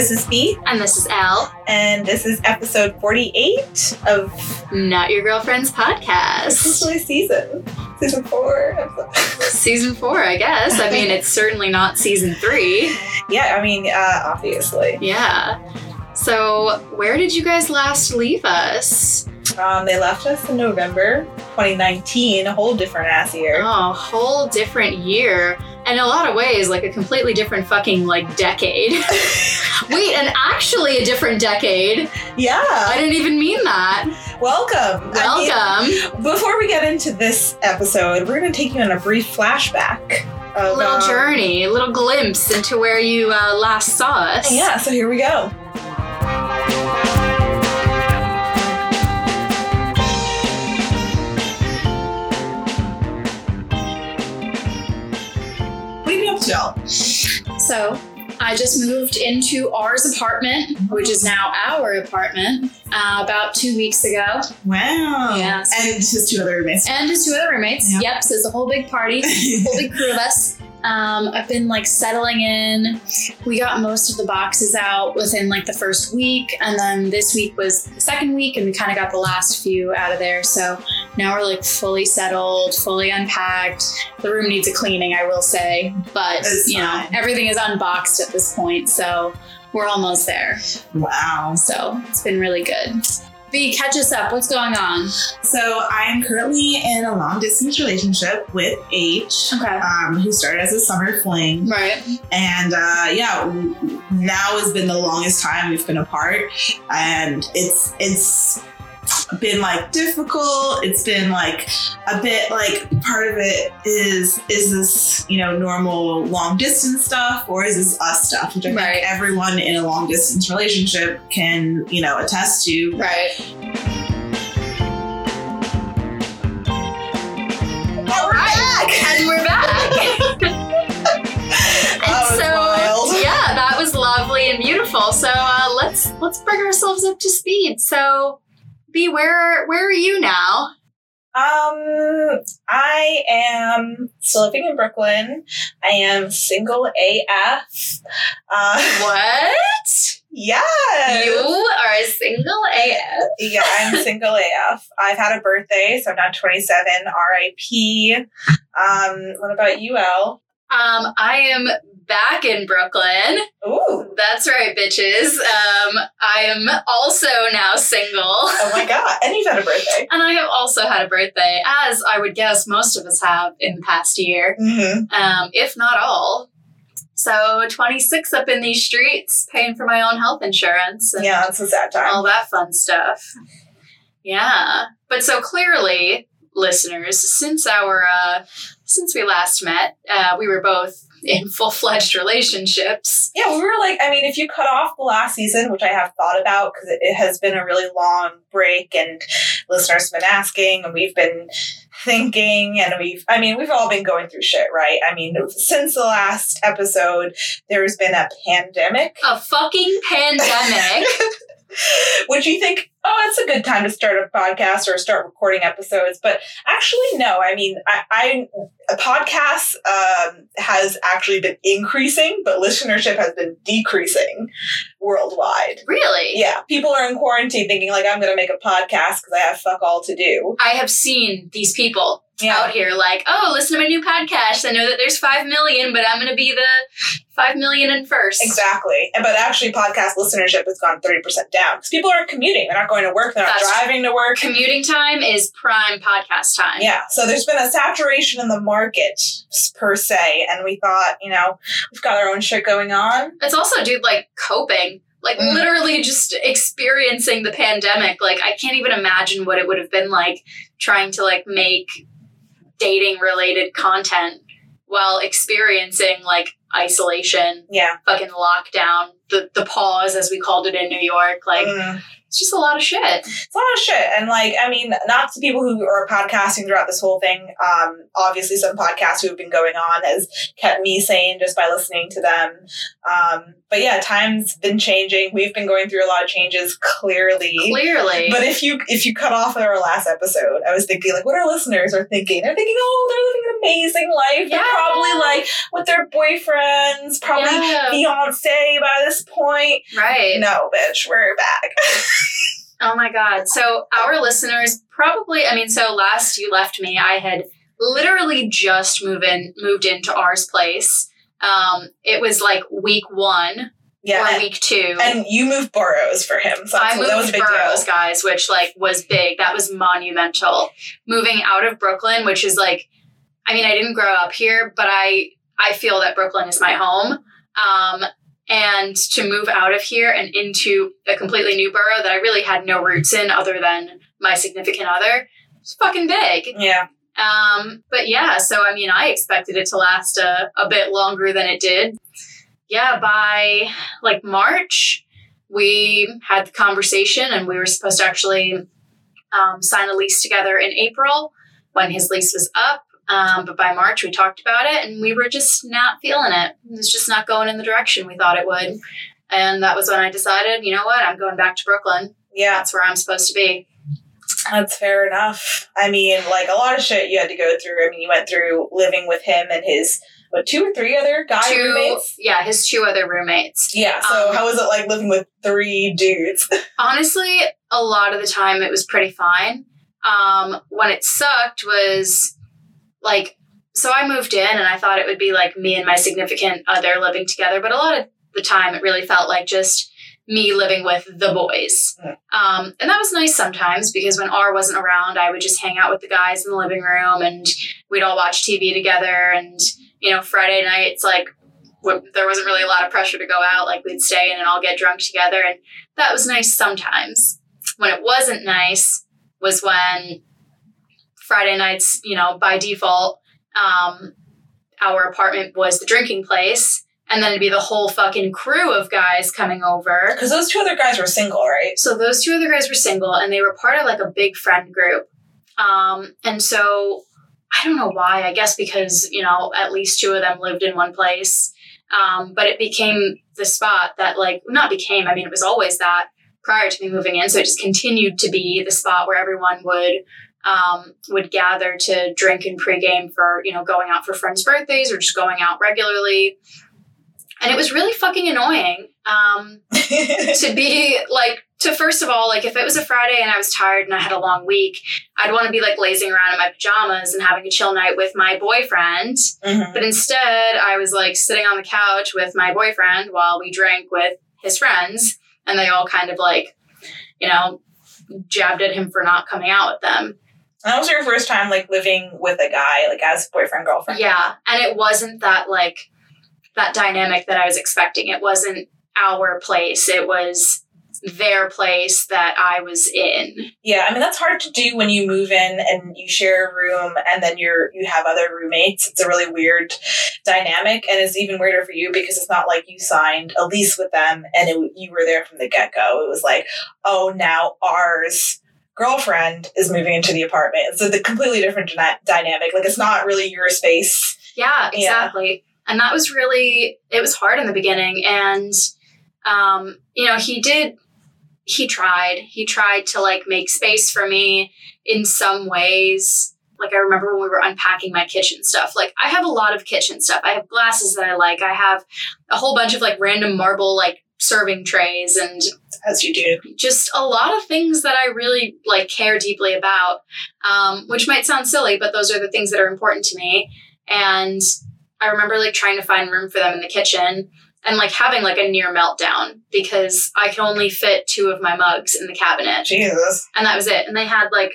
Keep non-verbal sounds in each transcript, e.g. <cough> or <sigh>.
This is B, And this is Elle, and this is episode 48 of Not Your Girlfriend's this podcast. really season. Season four. episode- Season four, I guess. I mean, it's certainly not season three. yeah, I mean, uh, obviously. Yeah. So, where did you guys last leave us? Um, they left us in November 2019, a whole different ass year. Oh, a whole different year. And in a lot of ways, like a completely different fucking like decade. <laughs> Wait, and actually a different decade. Yeah. I didn't even mean that. welcome. I mean, Welcome. before we get into this episode, we're going to take you on a brief flashback. A little um, journey, a little glimpse into where you uh, last saw us. Yeah, so here we go. What have you been up to, y'all? So I just moved into R's apartment, which is now our apartment, uh, about two weeks ago. Wow. Yes. And just two other roommates. And his two other roommates. Yeah. Yep, so it's a whole big party, a whole big crew of us. Um, I've been like settling in. We got most of the boxes out within like the first week, and then this week was the second week, and we kind of got the last few out of there. So now we're like fully settled, fully unpacked. The room needs a cleaning, I will say, but It's you know everything is unboxed at this point, so we're almost there. wow. So it's been really good. B, catch us up. What's going on? So I am currently in a long distance relationship with H, Okay. um, who started as a summer fling, Right. and uh, yeah, now has been the longest time we've been apart, and it's it's been like difficult. It's been like a bit like part of it is is this you know normal long distance stuff or is this us stuff, which I Right. think everyone in a long distance relationship can you know attest to. Right. All right. And we're back. <laughs> Was so wild. yeah, that was lovely and beautiful. So uh, let's let's bring ourselves up to speed. So, B, where where are you now? Um, I am still living in Brooklyn. I am single AF. Uh, What? yes. You are a single AF. Yeah, I'm single AF. I've had a birthday, so I'm now 27. RIP. Um, what about you, Elle? Um, I am back in Brooklyn. Ooh. That's right, bitches. Um, I am also now single. Oh my <laughs> god. And you've had a birthday. And I have also had a birthday, as I would guess most of us have in the past year. Mm-hmm. um, if not all. So 26 up in these streets, paying for my own health insurance and Yeah, it's a sad time. all that fun stuff. Yeah, but so clearly, listeners, since our uh, since we last met, uh, we were both in full fledged relationships. Yeah, we were like, I mean, if you cut off the last season, which I have thought about because it, has been a really long break and listeners have been asking and we've been thinking and we've, I mean, we've all been going through shit, right? I mean, since the last episode, there's been a pandemic, A fucking pandemic. <laughs> which you think, oh, it's a good time to start a podcast or start recording episodes. But actually, no. I mean, I, I a podcast um, has actually been increasing, but listenership has been decreasing worldwide. really? Yeah, people are in quarantine thinking like I'm going to make a podcast because I have fuck all to do. I have seen these people Yeah, out here like, oh, listen to my new podcast. I know that there's five million, but I'm going to be the five million and first. exactly. And- But actually, podcast listenership has gone thirty percent down because people aren't commuting. They're not going to work. They're not That's driving to work. Commuting time is prime podcast time. Yeah, so there's been a saturation in the market per se, and we thought, you know, we've got our own shit going on. It's also, dude, like coping. Like Mm. literally just experiencing the pandemic. Like I can't even imagine what it would have been like trying to like make dating related content while experiencing like isolation, Yeah, fucking lockdown, the the pause as we called it in New York. Like Mm. It's just a lot of shit. It's a lot of shit. And like, I mean, not to people who are podcasting throughout this whole thing. Um, obviously some podcasts who have been going on has kept me sane just by listening to them. Um, but yeah, time's been changing. We've been going through a lot of changes clearly. Clearly. But if you if you cut off our last episode, I was thinking like what our listeners are thinking. They're thinking, oh, they're living an amazing life. They're probably like with their boyfriends, probably Yeah. fiance by this point. right. No, bitch, we're back. <laughs> Oh my God. So, our listeners probably, I mean, so last you left me, I had literally just moved in, moved into R's place. Um, it was like week one yeah. or week two. And you moved boroughs for him. So I that's, that was moved boroughs, deal. guys, which like was big. That was monumental. Moving out of Brooklyn, which is like, I mean, I didn't grow up here, but I I feel that Brooklyn is my home. Um, and to move out of here and into a completely new borough that I really had no roots in, other than my significant other, it's fucking big. Yeah. Um, but yeah, so I mean, I expected it to last a, a bit longer than it did. Yeah, by like March, we had the conversation and we were supposed to actually um, sign a lease together in April when his lease was up. Um, but by March, we talked about it and we were just not feeling it. It was just not going in the direction we thought it would. And that was when I decided, you know what, I'm going back to Brooklyn. Yeah. That's where I'm supposed to be. That's fair enough. I mean, like a lot of shit you had to go through. I mean, you went through living with him and his what two or three other guy two, roommates. yeah, his two other roommates. Yeah. So Um, how was it like living with three dudes? <laughs> honestly, a lot of the time it was pretty fine. Um, when it sucked was like, so I moved in and I thought it would be like me and my significant other living together, but a lot of the time it really felt like just me living with the boys. Um, and that was nice sometimes because when R wasn't around, I would just hang out with the guys in the living room and we'd all watch TV together. And, you know, Friday nights, like, there wasn't really a lot of pressure to go out. Like, we'd stay in and all get drunk together. And that was nice sometimes. When it wasn't nice was when Friday nights, you know, by default, um, our apartment was the drinking place, and then it'd be the whole fucking crew of guys coming over. Because those two other guys were single, right? So those two other guys were single, and they were part of like a big friend group. Um, and so I don't know why. I guess because you know at least two of them lived in one place. Um, but it became the spot that like not became. I mean, it was always that prior to me moving in. So it just continued to be the spot where everyone would um, would gather to drink and pregame for you know going out for friends' birthdays or just going out regularly. And it was really fucking annoying um, to be like to first of all like if it was a Friday and I was tired and I had a long week, I'd want to be like lazing around in my pajamas and having a chill night with my boyfriend. Mhm. But instead, I was like sitting on the couch with my boyfriend while we drank with his friends, and they all kind of like, you know, jabbed at him for not coming out with them. And that was your first time like living with a guy, like as boyfriend girlfriend. Yeah, and it wasn't that like that dynamic that I was expecting. It wasn't our place. It was their place that I was in. Yeah, I mean that's hard to do when you move in and you share a room and then you're you have other roommates. It's a really weird dynamic and it's even weirder for you because it's not like you signed a lease with them and it, you were there from the get-go. It was like, "Oh, now R's girlfriend is moving into the apartment." It's a the completely different dyna- dynamic. Like it's not really your space. Yeah, Yeah. exactly. And that was really it was hard in the beginning and um you know, he did he tried. He tried to like make space for me in some ways. Like I remember when we were unpacking my kitchen stuff. Like I have a lot of kitchen stuff. I have glasses that I like. I have a whole bunch of like random marble like serving trays and As you do. just a lot of things that I really like care deeply about, um, which might sound silly, but those are the things that are important to me. And I remember like trying to find room for them in the kitchen and like having like a near meltdown because I could only fit two of my mugs in the cabinet Jesus. and that was it. And they had like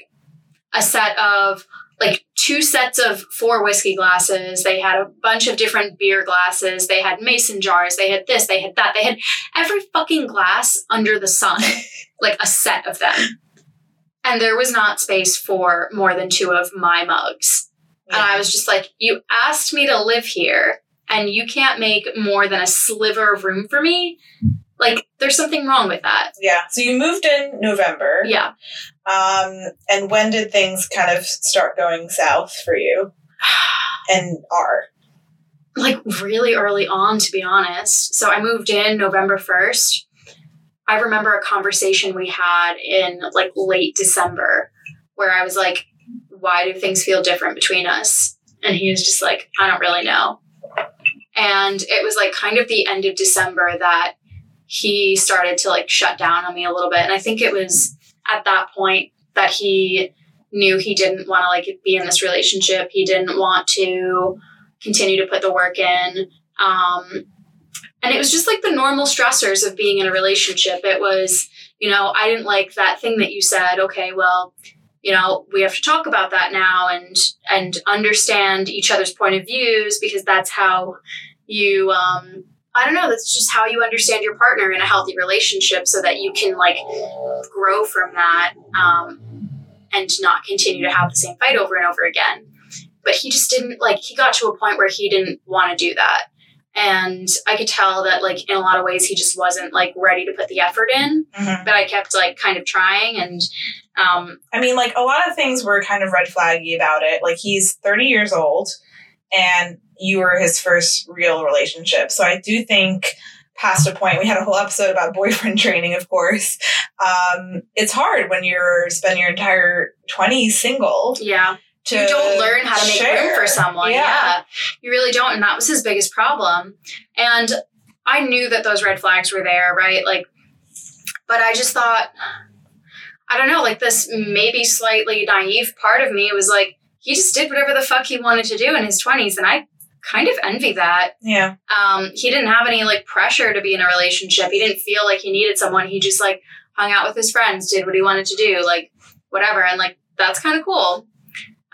a set of like two sets of four whiskey glasses. They had a bunch of different beer glasses. They had mason jars. They had this. They had that. They had every fucking glass under the sun, <laughs> like a set of them. And there was not space for more than two of my mugs. And I was just like, you asked me to live here and you can't make more than a sliver of room for me. Like, there's something wrong with that. Yeah. So you moved in November. Yeah. Um, and when did things kind of start going south for you? <sighs> And are like really early on, to be honest. So I moved in November 1st. I remember a conversation we had in like late December where I was like, why do things feel different between us? And he was just like, I don't really know. And it was like kind of the end of December that he started to like shut down on me a little bit. And I think it was at that point that he knew he didn't want to like be in this relationship. He didn't want to continue to put the work in. Um, and it was just like the normal stressors of being in a relationship. It was, you know, I didn't like that thing that you said. Okay, well, you know, we have to talk about that now and and understand each other's point of views because that's how you um I don't know, that's just how you understand your partner in a healthy relationship so that you can like grow from that um and not continue to have the same fight over and over again. But he just didn't like he got to a point where he didn't want to do that. And I could tell that like in a lot of ways he just wasn't like ready to put the effort in. But I kept like kind of trying and um I mean, like a lot of things were kind of red flaggy about it. Like he's 30 years old and you were his first real relationship. So I do think past a point, we had a whole episode about boyfriend <laughs> training, of course. Um, it's hard when you're spending your entire 20s single. yeah. To you don't learn how to make share. room for someone. Yeah. Yeah. You really don't. And that was his biggest problem. And I knew that those red flags were there, right? Like, but I just thought, I don't know, like this maybe slightly naive part of me was like, he just did whatever the fuck he wanted to do in his 20s. And I kind of envy that. Yeah. Um, he didn't have any like pressure to be in a relationship. He didn't feel like he needed someone. He just like hung out with his friends, did what he wanted to do, like whatever. And like, that's kind of cool.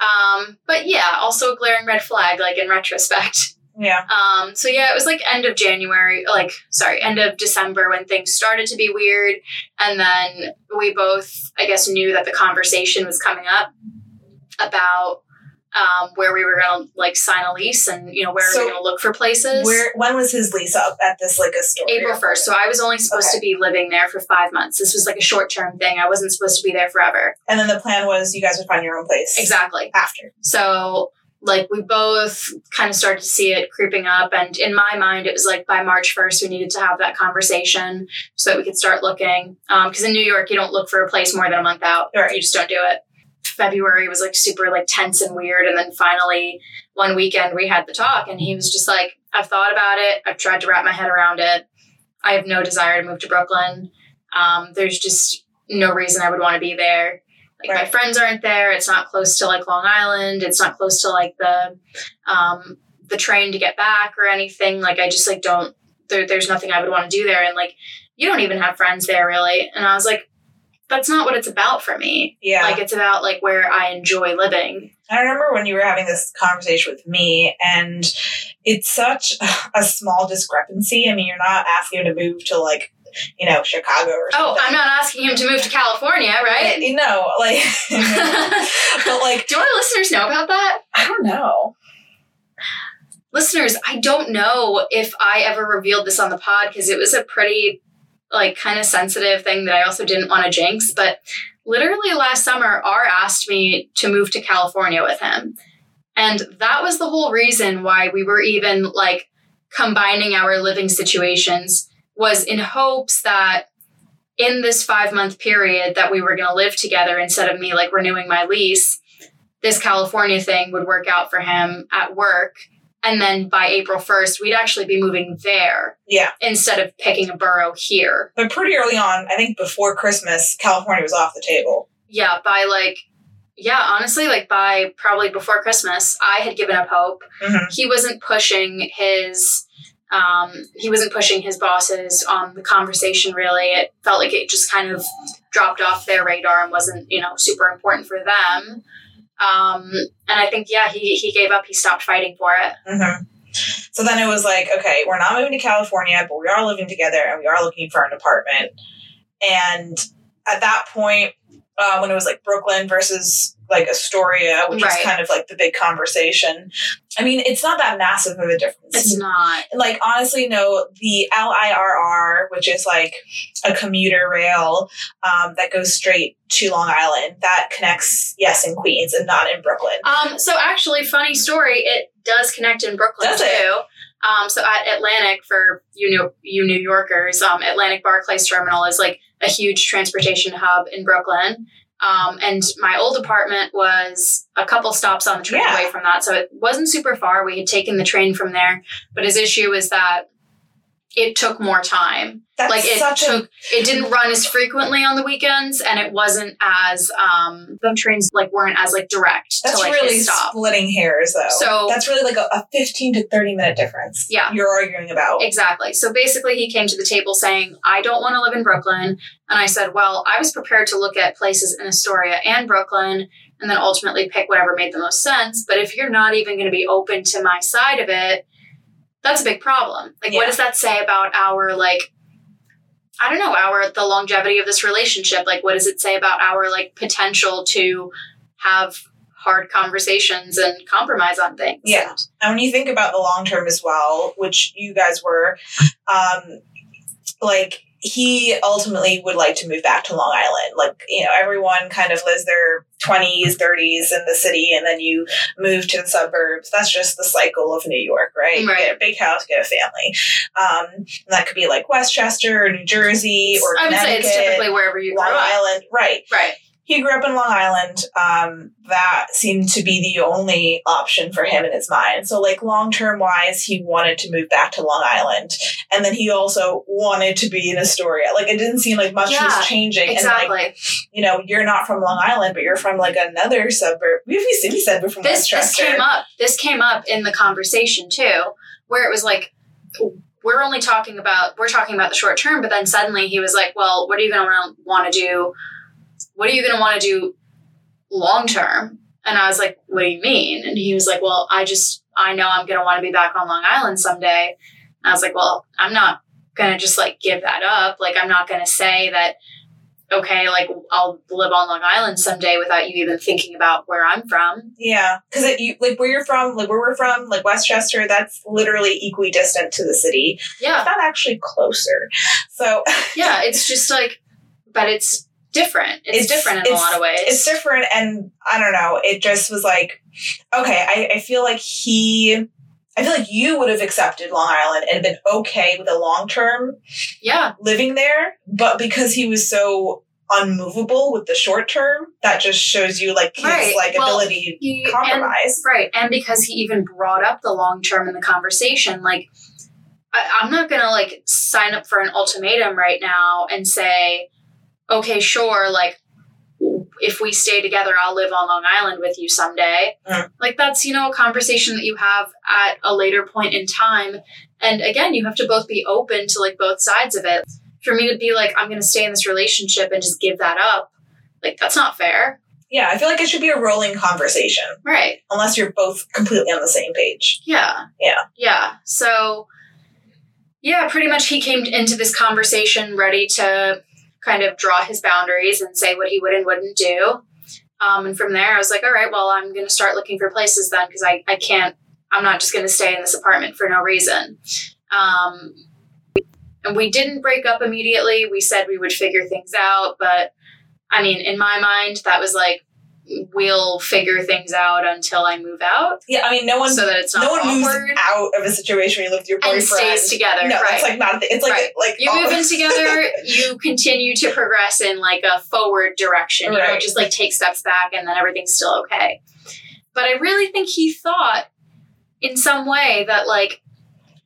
Um, but yeah, also a glaring red flag, like in retrospect. Yeah. Um, so yeah, it was like end of January, like sorry, end of December when things started to be weird, and then we both, I guess, knew that the conversation was coming up about um, where we were gonna like sign a lease and you know where So, we were gonna look for places. Where when was his lease up at this like a store? April first, so I was only supposed Okay. to be living there for five months. This was like a short term thing. I wasn't supposed to be there forever. And then the plan was you guys would find your own place. Exactly. After. So like we both kind of started to see it creeping up and in my mind it was like by march 1st we needed to have that conversation so that we could start looking because in new york you don't look for a place more than a month out Right. you just don't do it february was like super like tense and weird and then finally one weekend we had the talk and he was just like i've thought about it. I've tried to wrap my head around it. I have no desire to move to brooklyn. Um, there's just no reason i would want to be there. Like my friends aren't there. It's not close to like long island. It's not close to like the um the train to get back or anything. Like i just like don't there, there's nothing i would want to do there. And like you don't even have friends there really. And i was like that's not what it's about for me Yeah. like it's about like where i enjoy living I remember when you were having this conversation with me, and it's such a small discrepancy. I mean, you're not asking him to move to like, you know, Chicago or something. oh i'm not asking him to move to california right You know, like, <laughs> but like, do our listeners know about that I don't know. listeners, I don't know if I ever revealed this on the pod because it was a pretty like kind of sensitive thing that I also didn't want to jinx, but literally last summer R asked me to move to California with him. And that was the whole reason why we were even like combining our living situations was in hopes that in this 5 month period that we were going to live together instead of me like renewing my lease, this California thing would work out for him at work and then by April 1st, we'd actually be moving there Yeah, instead of picking a borough here. but pretty early on, I think before Christmas, California was off the table. Yeah, by like, yeah, honestly, like by probably before Christmas, I had given up hope. Mhm. He wasn't pushing his. Um, he wasn't pushing his bosses on the conversation really. It felt like it just kind of dropped off their radar and wasn't, you know, super important for them. Um, and I think, yeah, he, he gave up. He stopped fighting for it. hmm So then it was like, okay, we're not moving to California, but we are living together and we are looking for an apartment. And at that point, uh, when it was like Brooklyn versus like Astoria, which Right. is kind of like the big conversation. I mean, it's not that massive of a difference. It's not. like honestly no the LIRR which is like a commuter rail um, that goes straight to long island that connects yes in queens and not in brooklyn Um, so actually, funny story. It does connect in Brooklyn Does too. it? Um, so at Atlantic for you know you New Yorkers, um, Atlantic Barclays Terminal is like a huge transportation hub in Brooklyn. Um, and my old apartment was a couple stops on the train Yeah. away from that, so it wasn't super far. We had taken the train from there, but his issue was that it took more time. that's like it such took it didn't run as frequently on the weekends and it wasn't as um the trains like weren't as like direct that's to like really stop splitting hairs though So- that's really like a, a 15 to 30 minute difference Yeah. you're arguing about exactly so basically he came to the table saying i don't want to live in brooklyn and i said well i was prepared to look at places in astoria and brooklyn and then ultimately pick whatever made the most sense but if you're not even going to be open to my side of it that's a big problem like Yeah. what does that say about our like I don't know, our the longevity of this relationship. Like what does it say about our like potential to have hard conversations and compromise on things? Yeah. And when you think about the long term as well, which you guys were, um, like he ultimately would like to move back to Long Island. Like, you know, everyone kind of lives their 20s, 30s in the city, and then you move to the suburbs. That's just the cycle of New York, right? You Right. get a big house, get a family. Um, and that could be like Westchester or New Jersey or I would say it's typically wherever you Long up. Island. Right Right. He grew up in Long Island. Um, that seemed to be the only option for him in his mind. So, like long term wise, he wanted to move back to Long Island, and then he also wanted to be in Astoria. Like it didn't seem like much Yeah, was changing. And like Exactly. you know, you're not from Long Island, but you're from like another suburb. We we we said we're from this this came up. This came up in the conversation too, where it was like we're only talking about we're talking about the short term, but then suddenly he was like, "Well, what are you going to want to do? What are you going to want to do long term?" And I was like, "What do you mean?" And he was like, "Well, I just I know I'm going to want to be back on Long Island someday." And I was like, "Well, I'm not going to just like give that up. Like I'm not going to say that." Okay, like I'll live on Long Island someday without you even thinking about where I'm from. Yeah, because you like where you're from, like where we're from, like Westchester. That's literally equidistant to the city. Yeah. It's not actually closer. So <laughs> yeah, it's just like, but it's different. It's, It's- different in a it's- lot of ways. it's different and i don't know it just was like okay I, I feel like he i feel like you would have accepted long island and been okay with a long term yeah, living there but because he was so unmovable with the short term that just shows you like his Right. like Well, ability he, to and, compromise right, and because he even brought up the long term in the conversation, like I, I'm not gonna like sign up for an ultimatum right now and say, okay, sure, like if we stay together, I'll live on Long Island with you someday. Mm. Like that's you know a conversation that you have at a later point in time, and again, you have to both be open to like both sides of it. For me to be like, I'm gonna stay in this relationship and just give that up, like that's not fair, yeah i feel like it should be a rolling conversation right? unless you're both completely on the same page Yeah. Yeah. Yeah. So, yeah, pretty much he came into this conversation ready to kind of draw his boundaries and say what he would and wouldn't do. Um, and from there, I was like, all right, well, I'm going to start looking for places then because I, I can't, I'm not just going to stay in this apartment for no reason. Um, and we didn't break up immediately. We said we would figure things out. But I mean, in my mind, that was like, we'll figure things out until I move out yeah i mean no one so that it's not no one awkward moves out of a situation where you live with your and boyfriend stays together. no right. that's like not a thing. it's like Right. like you move in <laughs> together, you continue to progress in like a forward direction. You Right. don't just like take steps back and then everything's still okay. But I really think he thought in some way that like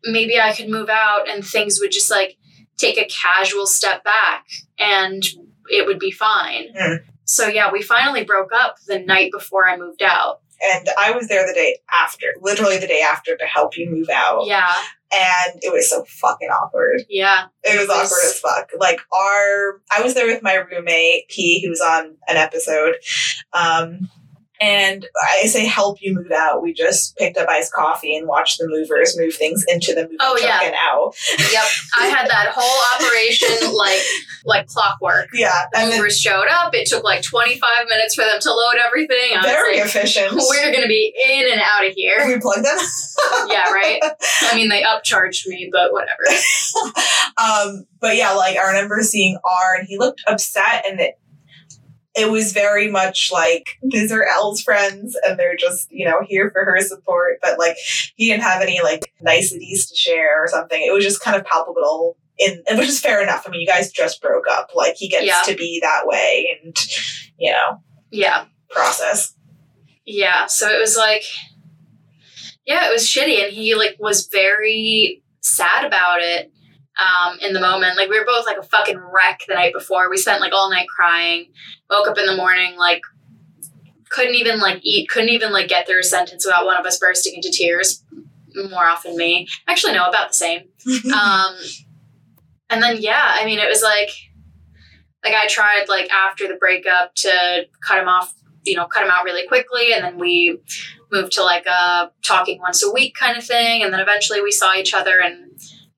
maybe I could move out and things would just like take a casual step back and it would be fine. Mm. So yeah, we finally broke up the night before I moved out. and I was there the day after, literally the day after, to help you move out. Yeah, And it was so fucking awkward. yeah, It was It was- awkward as fuck. Like our, I was there with my roommate P, who was on an episode, um, And I say help you move out. We just picked up iced coffee and watched the movers move things into the moving Oh, truck yeah. and out. Yep. I had that whole operation <laughs> like like clockwork. Yeah, and then Movers showed up. It took like 25 minutes for them to load everything. I very like, efficient. <laughs> we're gonna be in and out of here. we plugged them. <laughs> yeah, right. I mean, they upcharged me, but whatever. um, but yeah, like I remember seeing R, and he looked upset, and it it was very much like these are Elle's friends, and they're just you know here for her support. But like he didn't have any like niceties to share or something. It was just kind of palpable. In, which is fair enough. I mean, you guys just broke up. Like he gets Yeah. to be that way, and you know, Yeah. process. Yeah. So it was like, yeah, it was shitty, and he like was very sad about it. Um, in the moment, like we were both like a fucking wreck the night before. We spent like all night crying. Woke up in the morning, like couldn't even like eat, couldn't even like get through a sentence without one of us bursting into tears. More often me. Actually, no, about the same. <laughs> um and then yeah i mean it was like like i tried like after the breakup to cut him off you know cut him out really quickly and then we moved to like a talking once a week kind of thing and then eventually we saw each other and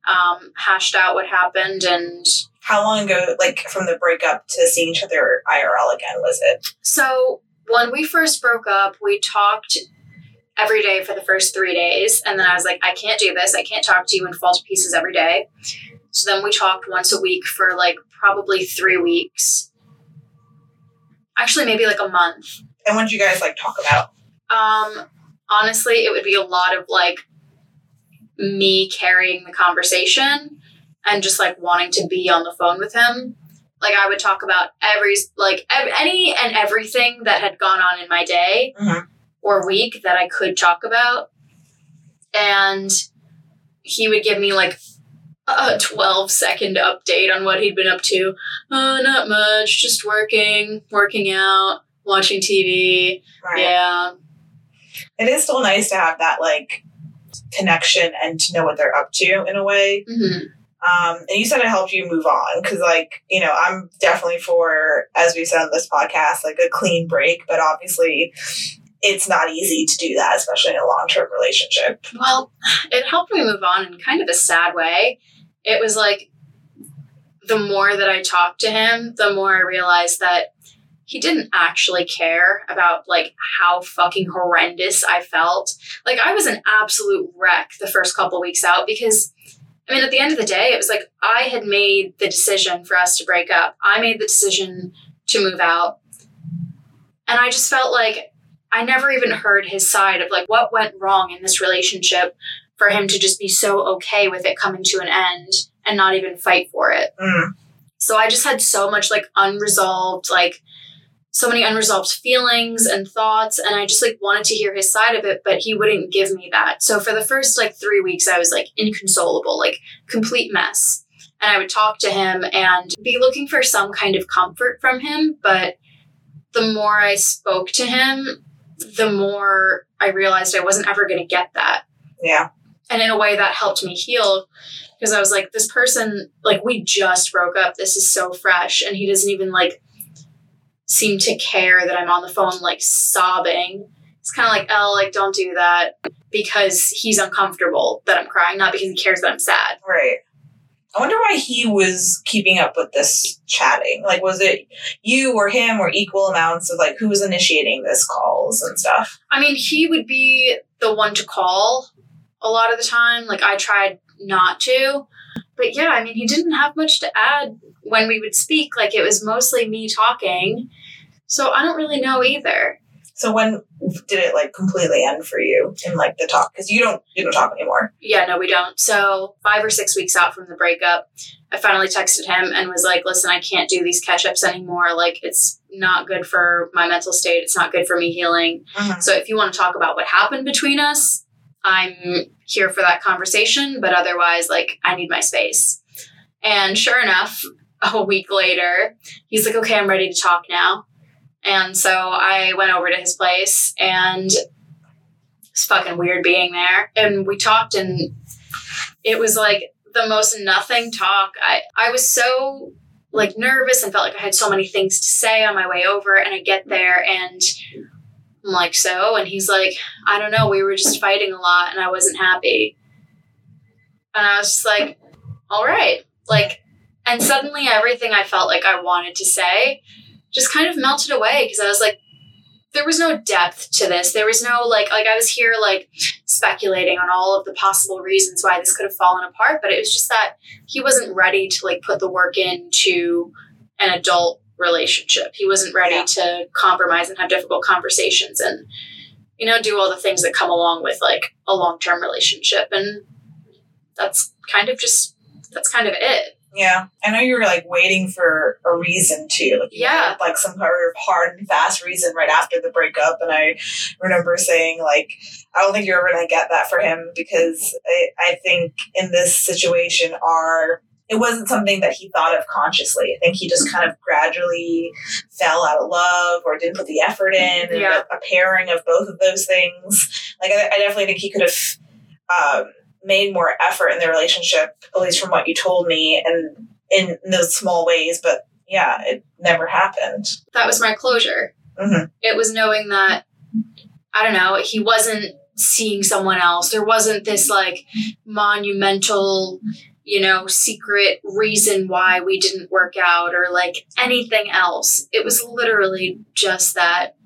um, hashed out what happened and How long ago, like from the breakup to seeing each other IRL again, was it? so when we first broke up we talked every day for the first three days and then i was like i can't do this i can't talk to you and fall to pieces every day so then we talked once a week for like probably three weeks actually maybe like a month And what did you guys like talk about? um honestly it would be a lot of like me carrying the conversation and just like wanting to be on the phone with him. Like i would talk about every like ev- any and everything that had gone on in my day Mhm. or week that i could talk about. And he would give me like a 12 second update on what he'd been up to. Oh not much just working working out watching tv Right. yeah. It is still nice to have that like connection and to know what they're up to in a way. hmm Um, and you said it helped you move on because, like, you know, I'm definitely for, as we said on this podcast, like a clean break, but obviously it's not easy to do that, especially in a long term relationship. Well, it helped me move on in kind of a sad way. It was like the more that I talked to him, the more I realized that he didn't actually care about like how fucking horrendous I felt. Like I was an absolute wreck the first couple weeks out because I mean at the end of the day it was like I had made the decision for us to break up. I made the decision to move out. And I just felt like I never even heard his side of like what went wrong in this relationship for him to just be so okay with it coming to an end and not even fight for it. Mm. So I just had so much like unresolved, like so many unresolved feelings and thoughts. And I just like wanted to hear his side of it, but he wouldn't give me that. So for the first like three weeks, I was like inconsolable, like complete mess. And I would talk to him and be looking for some kind of comfort from him. But the more I spoke to him, the more I realized I wasn't ever going to get that Yeah. and in a way that helped me heal because i was like this person like we just broke up this is so fresh and he doesn't even like seem to care that i'm on the phone like sobbing it's kind of like oh like don't do that because he's uncomfortable that i'm crying not because he cares that i'm sad Right. I wonder why he was keeping up with this chatting. Like, was it you or him or equal amounts of like who was initiating this calls and stuff? i mean he would be the one to call a lot of the time like i tried not to but yeah i mean he didn't have much to add when we would speak like it was mostly me talking so i don't really know either So when did it like completely end for you in like the talk? Because you don't you don't talk anymore. Yeah, no, we don't. So, five or six weeks out from the breakup, I finally texted him and was like, listen, I can't do these catch ups anymore. Like, it's not good for my mental state. It's not good for me healing. Mhm. So, if you want to talk about what happened between us, I'm here for that conversation. But otherwise, like, I need my space. And sure enough, a week later, he's like, okay, I'm ready to talk now. And so I went over to his place and it's fucking weird being there. And we talked and it was like the most nothing talk. I, I was so like nervous and felt like I had so many things to say on my way over and I get there and I'm like, so? And he's like, I don't know. We were just fighting a lot and I wasn't happy. And I was just like, all right. Like, and suddenly everything I felt like I wanted to say just kind of melted away because I was like, there was no depth to this. There was no like like I was here like speculating on all of the possible reasons why this could have fallen apart, but it was just that he wasn't ready to like put the work into an adult relationship. He wasn't ready Yeah. to compromise and have difficult conversations and you know do all the things that come along with like a long-term relationship and that's kind of just that's kind of it. Yeah, I know you were like waiting for a reason to, like, Yeah. wanted, like some sort of hard and fast reason right after the breakup. And I remember saying, like, I don't think you're ever gonna get that for him because I, I think in this situation, our it wasn't something that he thought of consciously. I think he just kind of gradually fell out of love or didn't put the effort in. And Yeah. a, pairing of both of those things. Like, I, I definitely think he could have. Um, made more effort in the relationship, at least from what you told me, and in, in those small ways. But yeah, it never happened. That was my closure. Mhm. It was knowing that, I don't know, he wasn't seeing someone else. There wasn't this like monumental, you know, secret reason why we didn't work out or like anything else. It was literally just that,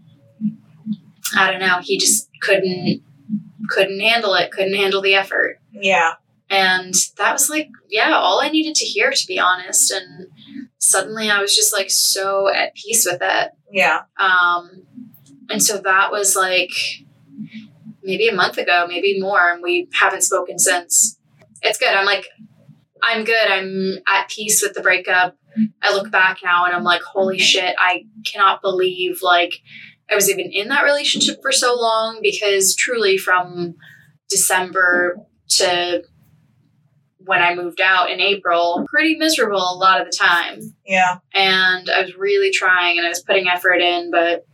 I don't know, he just couldn't couldn't handle it couldn't handle the effort Yeah, and that was like, yeah, all I needed to hear, to be honest. And suddenly I was just like so at peace with it. yeah, Um, and so that was like maybe a month ago, maybe more, and we haven't spoken since. It's good. I'm like, I'm good. I'm at peace with the breakup. I look back now and I'm like, holy shit, I cannot believe like I was even in that relationship for so long because truly from December to when I moved out in April, pretty miserable a lot of the time. yeah. And I was really trying and I was putting effort in, but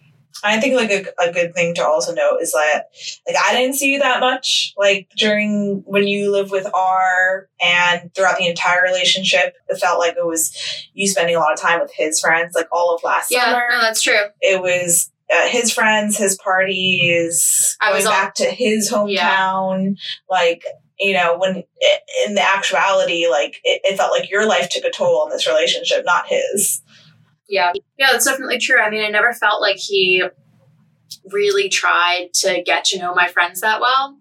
I think like a, a good thing to also note is that like I didn't see you that much like during when you lived with R and throughout the entire relationship. It felt like it was you spending a lot of time with his friends. Like all of last yeah, summer, no, that's true. it was uh, his friends, his parties, I was all- back to his hometown. Like, you know, when i in the actuality, like, it, it felt like your life took a toll on this relationship, not his. Yeah. Yeah, that's definitely true. I mean, I never felt like he really tried to get to know my friends that well.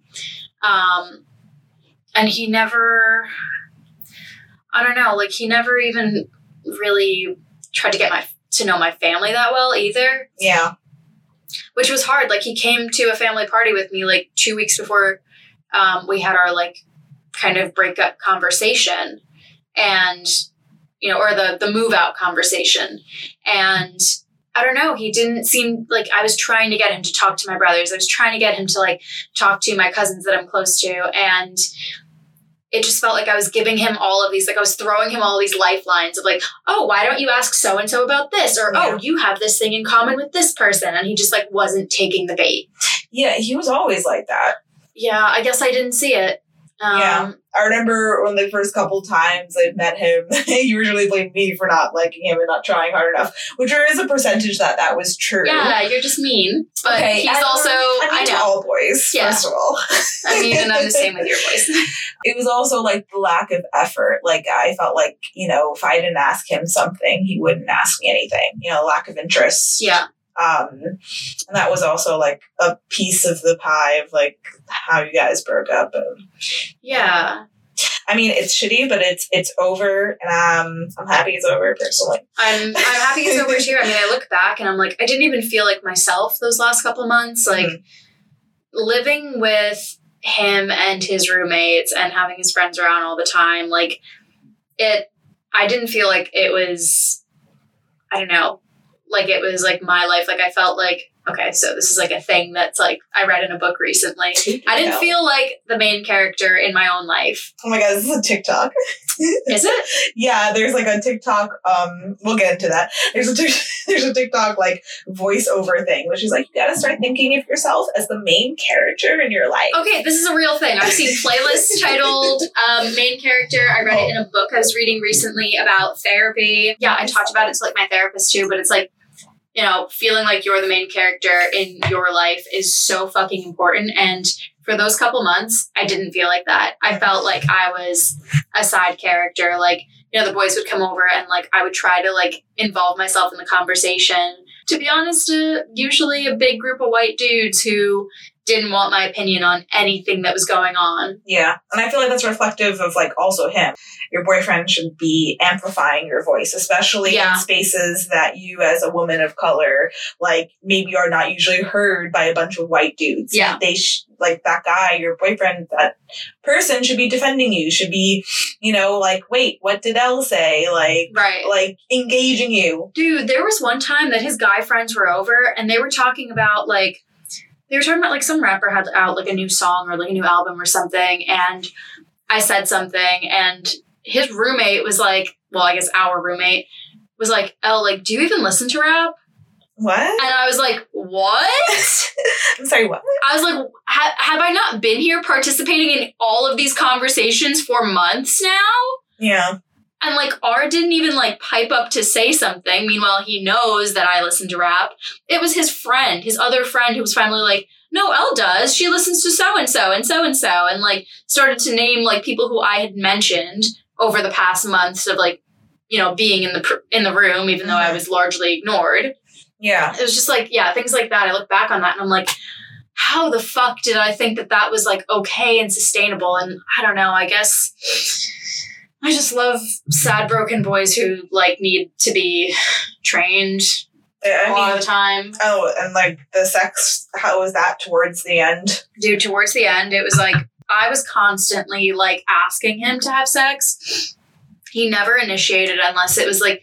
Um, and he never, I don't know, like he never even really tried to get my to know my family that well either, Yeah. which was hard. Like he came to a family party with me like two weeks before um, we had our like kind of breakup conversation, and you know, or the the move out conversation, and I don't know. He didn't seem like I was trying to get him to talk to my brothers. I was trying to get him to like talk to my cousins that I'm close to, and it just felt like I was giving him all of these, like I was throwing him all these lifelines of like, oh, why don't you ask so and so about this? Or, oh, Yeah. oh, you have this thing in common with this person. And he just like wasn't taking the bait. Yeah, he was always like that. Yeah, I guess I didn't see it. Um, Yeah. I remember when the first couple times I met him, <laughs> he usually blamed me for not liking him and not trying hard enough, which there is a percentage that that was true. Yeah, you're just mean. But Okay, he's I- also, I, I, mean, to know. all boys, Yeah. first of all. I mean, and I'm the same with your voice. <laughs> <laughs> it was also like the lack of effort. Like I felt like, you know, if I didn't ask him something, he wouldn't ask me anything. You know, lack of interest. yeah. Um and that was also like a piece of the pie of like how you guys broke up. And, Yeah. I mean, it's shitty, but it's it's over and um I'm happy it's over personally. I'm I'm happy it's over too. I mean, I look back and I'm like, I didn't even feel like myself those last couple months. Like Mhm. living with him and his roommates and having his friends around all the time, like it I didn't feel like it was I don't know, like it was like my life. Like I felt like, okay, so this is like a thing that's like I read in a book recently. I didn't feel like the main character in my own life. Oh my god, this is a TikTok. <laughs> Is it? Yeah, there's like a TikTok. Um, we'll get into that. There's a <laughs> there's a TikTok like voiceover thing, which is like you gotta start thinking of yourself as the main character in your life. Okay, this is a real thing. I've seen playlists <laughs> titled um, "Main Character." I read it in a book I was reading recently about therapy. Yeah, I talked about it to like my therapist too, but it's like you know, feeling like you're the main character in your life is so fucking important. And for those couple months, I didn't feel like that. I felt like I was a side character. Like, you know, the boys would come over and like I would try to like involve myself in the conversation. To be honest, uh, usually a big group of white dudes who didn't want my opinion on anything that was going on. Yeah. And I feel like that's reflective of like also him. Your boyfriend should be amplifying your voice, especially Yeah. in spaces that you as a woman of color like maybe are not usually heard by a bunch of white dudes. Yeah. They sh- like that guy, your boyfriend, that person should be defending you, should be, you know, like, wait, what did Elle say? Like Right. like engaging you. Dude, there was one time that his guy friends were over and they were talking about like they were talking about like some rapper had out like a new song or like a new album or something and I said something and his roommate was like, well, I guess our roommate was like, "Oh, like do you even listen to rap?" What? And I was like, "What?" <laughs> I'm sorry, what? I was like, ha- "Have I not been here participating in all of these conversations for months now?" Yeah. And like R didn't even like pipe up to say something. Meanwhile, he knows that I listen to rap. It was his friend, his other friend, who was finally like, "No, Elle does. She listens to so and so and so and so," and like started to name like people who I had mentioned over the past months of like, you know, being in the pr- in the room, even though I mm-hmm. was largely ignored. Yeah. It was just like, yeah, things like that. I look back on that and I'm like, how the fuck did I think that that was like okay and sustainable? And I don't know. I guess I just love sad broken boys who like need to be trained I a lot mean, the time. oh, and like the sex, how was that towards the end? Dude, towards the end, it was like I was constantly like asking him to have sex. He never initiated unless it was like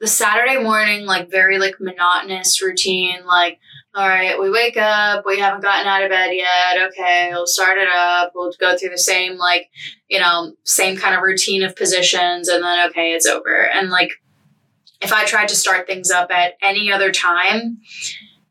the Saturday morning, like very like monotonous routine, like, all right, we wake up, we haven't gotten out of bed yet. Okay, we'll start it up. We'll go through the same like, you know, same kind of routine of positions, and then okay, it's over. And like if I tried to start things up at any other time,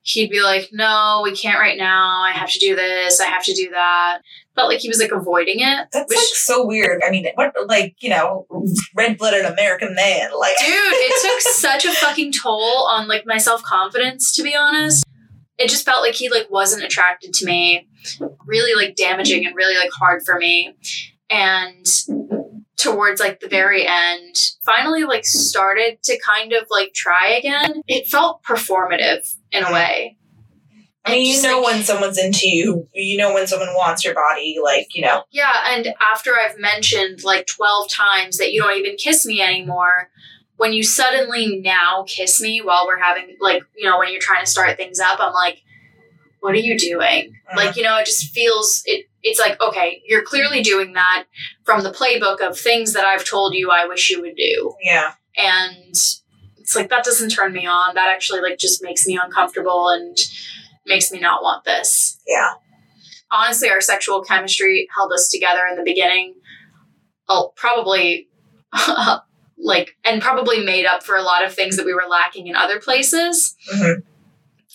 he'd be like, no, we can't right now. I have to do this. I have to do that. Felt like he was like avoiding it. That's which, like so weird. I mean, what like you know, red blooded American man, like dude, it took such a fucking toll on like my self confidence, to be honest. It just felt like he like wasn't attracted to me. Really like damaging and really like hard for me. And towards like the very end, finally like started to kind of like try again. It felt performative in a way. I mean, you know like, when someone's into you, you know when someone wants your body, like you know. Yeah, and after I've mentioned like 12 times that you don't even kiss me anymore, when you suddenly now kiss me while we're having, like, you know, when you're trying to start things up, I'm like, what are you doing? Mhm. Like, you know, it just feels, it. it's like, okay, you're clearly doing that from the playbook of things that I've told you I wish you would do. Yeah, And it's like, that doesn't turn me on. That actually, like, just makes me uncomfortable and makes me not want this yeah, honestly, our sexual chemistry held us together in the beginning. Oh, probably <laughs> like, and probably made up for a lot of things that we were lacking in other places Mhm.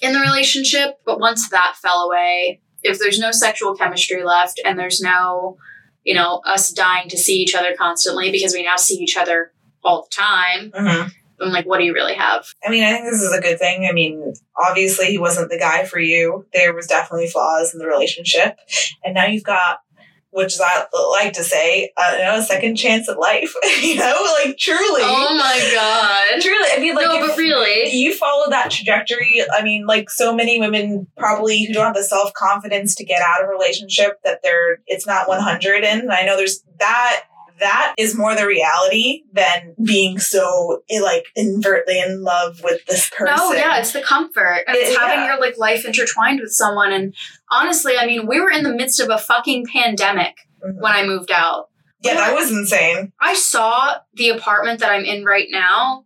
in the relationship. But once that fell away, if there's no sexual chemistry left and there's no, you know, us dying to see each other constantly because we now see each other all the time, hmm I'm like, what do you really have? I mean, I think this is a good thing. I mean, obviously, he wasn't the guy for you. There was definitely flaws in the relationship, and now you've got, which is I like to say, uh, you know, a second chance at life. <laughs> you know, like truly. Oh my god. Truly, I mean, like, no, but really. you follow that trajectory. I mean, like so many women probably who don't have the self confidence to get out of a relationship that they're it's not one hundred in. I know there's that. That is more the reality than being so eh, like invertly in love with this person. No, yeah, it's the comfort. And it's It- having yeah. your like life intertwined with someone. And honestly, I mean, we were in the midst of a fucking pandemic Mhm. when I moved out. yeah, that was insane. I saw the apartment that I'm in right now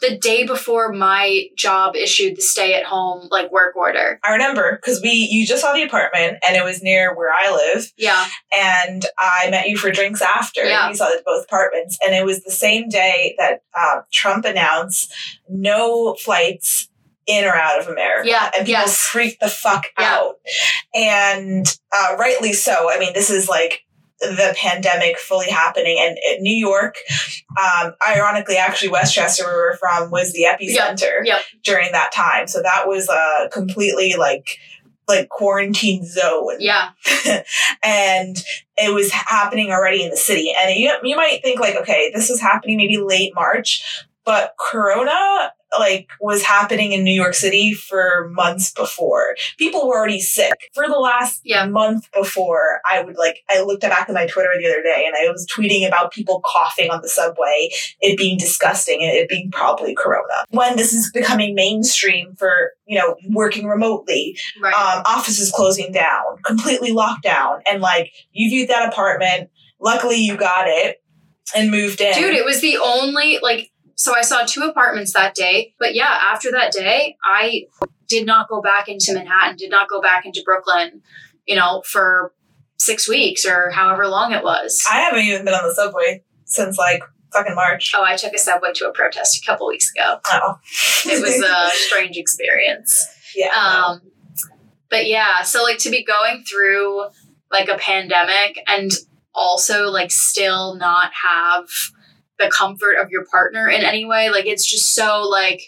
the day before my job issued the stay at home like work order. I remember because we you just saw the apartment and it was near where I live, Yeah. and I met you for drinks after. Yeah. We saw the both apartments, and it was the same day that uh, Trump announced no flights in or out of America. Yeah, and people yes. freaked the fuck Yeah. out, and uh, rightly so. I mean, this is like the pandemic fully happening. And New York, um, ironically, actually, Westchester, where we're from, was the epicenter Yep. during that time. So that was a completely like like quarantine zone Yeah. <laughs> and it was happening already in the city. And you, you might think like, okay, this is happening maybe late March, but Corona like was happening in New York City for months before. People were already sick for the last Yeah. month before. I would like, I looked back at my Twitter the other day and I was tweeting about people coughing on the subway, it being disgusting and it being probably Corona. When this is becoming mainstream for, you know, working remotely, Right. um, offices closing down, completely locked down, and like you viewed that apartment. Luckily, you got it and moved in. Dude, it was the only like so I saw two apartments that day, but yeah, after that day, I did not go back into Manhattan, did not go back into Brooklyn, you know, for 6 weeks or however long it was. I haven't even been on the subway since like fucking March. oh, I took a subway to a protest a couple weeks ago. Oh, It was a <laughs> strange experience. yeah. Um, but yeah, so like to be going through like a pandemic and also like still not have the comfort of your partner in any way, like it's just so like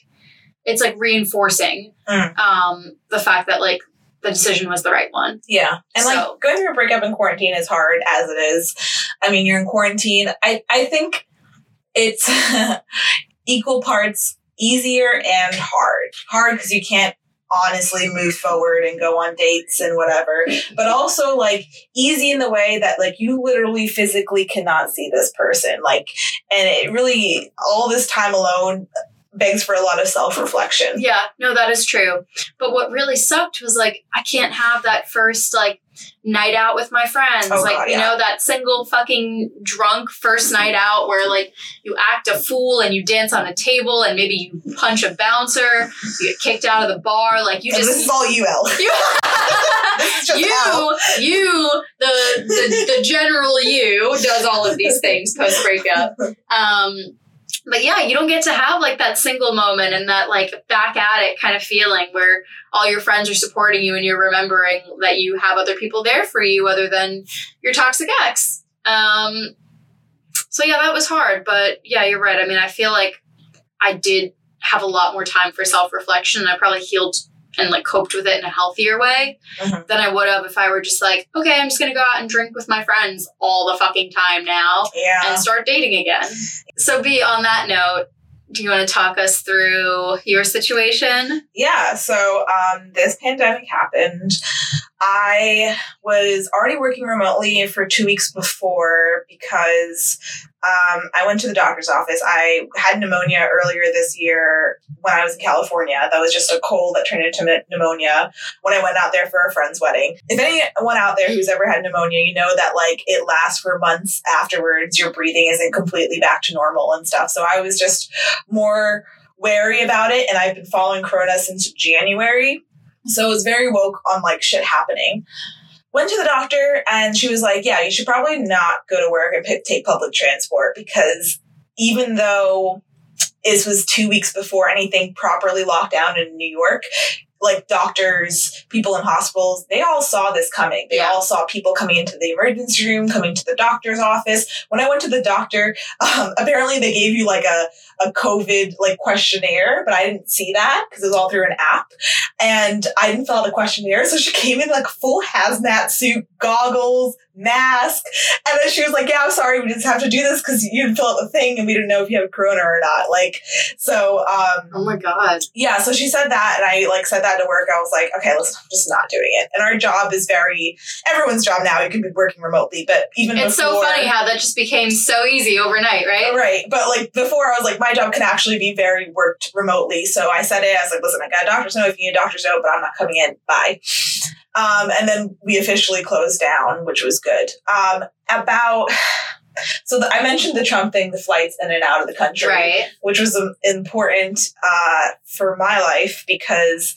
it's like reinforcing Mm. um the fact that like the decision was the right one. Yeah. And So- like going through a breakup in quarantine is hard as it is. I mean, you're in quarantine. I, I think it's <laughs> equal parts easier and hard. Hard because you can't honestly move forward and go on dates and whatever. But also like easy in the way that like you literally physically cannot see this person. Like and it really all this time alone begs for a lot of self-reflection. Yeah, no, that is true. But what really sucked was like I can't have that first like night out with my friends. Oh, like, God, you yeah. know, that single fucking drunk first night out where like you act a fool and you dance on a table and maybe you punch a bouncer, you get kicked out of the bar, like you And just this is all you, Elle. <laughs> you, This is just <laughs> you, you, the, the the general you does all of these things post breakup. Um, but yeah, you don't get to have like that single moment and that like back at it kind of feeling where all your friends are supporting you and you're remembering that you have other people there for you other than your toxic ex. Um, so yeah, that was hard. But yeah, you're right. I mean, I feel like I did have a lot more time for self reflection I probably healed and like coped with it in a healthier way Mhm. than I would have if I were just like, okay, I'm just gonna go out and drink with my friends all the fucking time now Yeah. and start dating again. So, be on that note, do you want to talk us through your situation? yeah so um, this pandemic happened i was already working remotely for two weeks before because um, i went to the doctor's office. I had pneumonia earlier this year when i was in california. That was just a cold that turned into pneumonia when i went out there for a friend's wedding. If anyone out there who's ever had pneumonia you know that like it lasts for months afterwards. Your breathing isn't completely back to normal and stuff. So i was just more wary about it and I've been following Corona since January. So I was very woke on like shit happening. Went to the doctor and she was like, Yeah, you should probably not go to work and pick, take public transport because even though this was two weeks before anything properly locked down in New York, like doctors, people in hospitals, they all saw this coming. They Yeah. all saw people coming into the emergency room, coming to the doctor's office. When I went to the doctor, <laughs> um, apparently they gave you like a a COVID like questionnaire, but I didn't see that because it was all through an app. And I didn't fill out the questionnaire. So she <laughs> came in like full hazmat suit, goggles, mask. And then she was like, Yeah, I'm sorry, we just have to do this because you didn't fill out the thing and we didn't know if you have corona or not. Like, so um Oh my God. yeah, so she said that, and I like said that to work. I was like, okay, listen, I'm just not doing it. And our job is very everyone's job now. You can be working remotely, but even It's so funny how that just became so easy overnight, right? Right, but like before, I was like, my job can actually be very worked remotely. So I said it. I was like, listen, I got a doctor's note if you need a doctor's note, but I'm not coming in. Bye. Um, and then we officially closed down, which was good. Um, about <sighs> so the, I mentioned the Trump thing, the flights in and out of the country Right. which was um, important uh, for my life because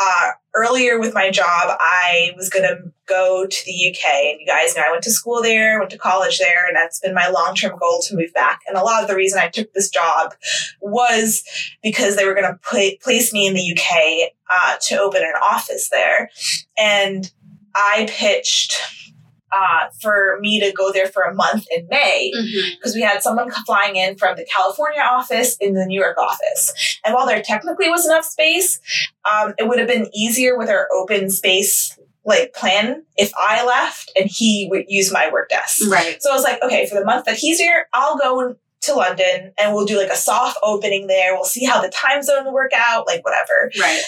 uh, earlier with my job, I was going to go to the UK. And you guys know I went to school there, went to college there, and that's been my long term goal to move back. And a lot of the reason I took this job was because they were going to pla place me in the UK uh, to open an office there. And I pitched uh, for me to go there for a month in May because we had someone flying in from the California office in the New York office. And while there technically was enough space, um, it would have been easier with our open space like plan if I left and he would use my work desk. Right. So I was like, okay, for the month that he's here, I'll go to London and we'll do like a soft opening there. We'll see how the time zone will work out, like whatever. Right.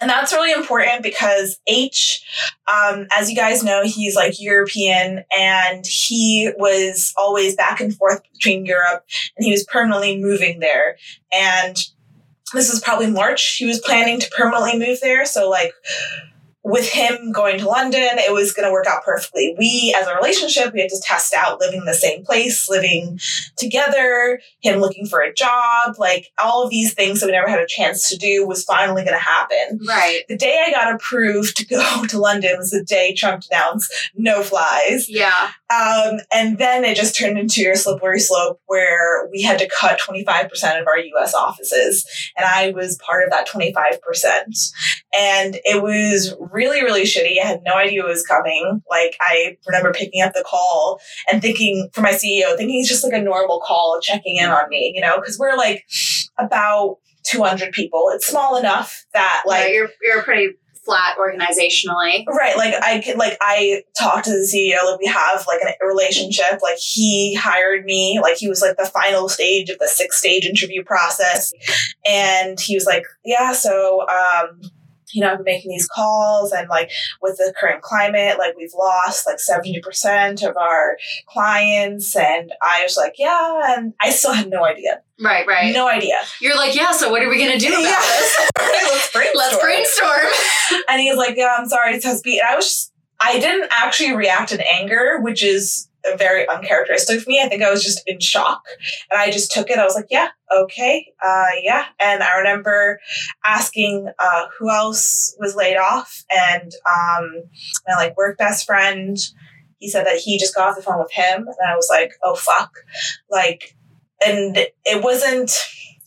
And that's really important because H, um, as you guys know, he's like European and he was always back and forth between Europe and he was permanently moving there. And this is probably March. He was planning to permanently move there. So, like, with him going to London, it was going to work out perfectly. We, as a relationship, we had to test out living in the same place, living together, him looking for a job, like all of these things that we never had a chance to do was finally going to happen. Right. The day I got approved to go <laughs> to London was the day Trump announced no flies. Yeah. Um, and then it just turned into a slippery slope where we had to cut 25% of our US offices. And I was part of that 25%. And it was really, really shitty. I had no idea it was coming. Like, I remember picking up the call and thinking for my CEO, thinking it's just like a normal call checking in on me, you know, because we're like about 200 people. It's small enough that, like, Like you're you're pretty flat organizationally. Right, like I could, like I talked to the CEO, like we have like a relationship. Like he hired me, like he was like the final stage of the six stage interview process, and he was like, "Yeah, so um, you know, I've been making these calls, and like with the current climate, like we've lost like seventy percent of our clients." And I was like, "Yeah," and I still had no idea, Right. Right. no idea. You're like, yeah. So what are we gonna do about Yeah. this? Let's <laughs> brainstorm. <laughs> Let's brainstorm. And he's like, Yeah, I'm sorry, to speak. And I was just, I didn't actually react in anger, which is very uncharacteristic of me. I think I was just in shock. And I just took it. I was like, Yeah, okay, uh, yeah. And I remember asking uh, who else was laid off. And um, my like work best friend, he said that he just got off the phone with him. And I was like, Oh, fuck. Like, and it wasn't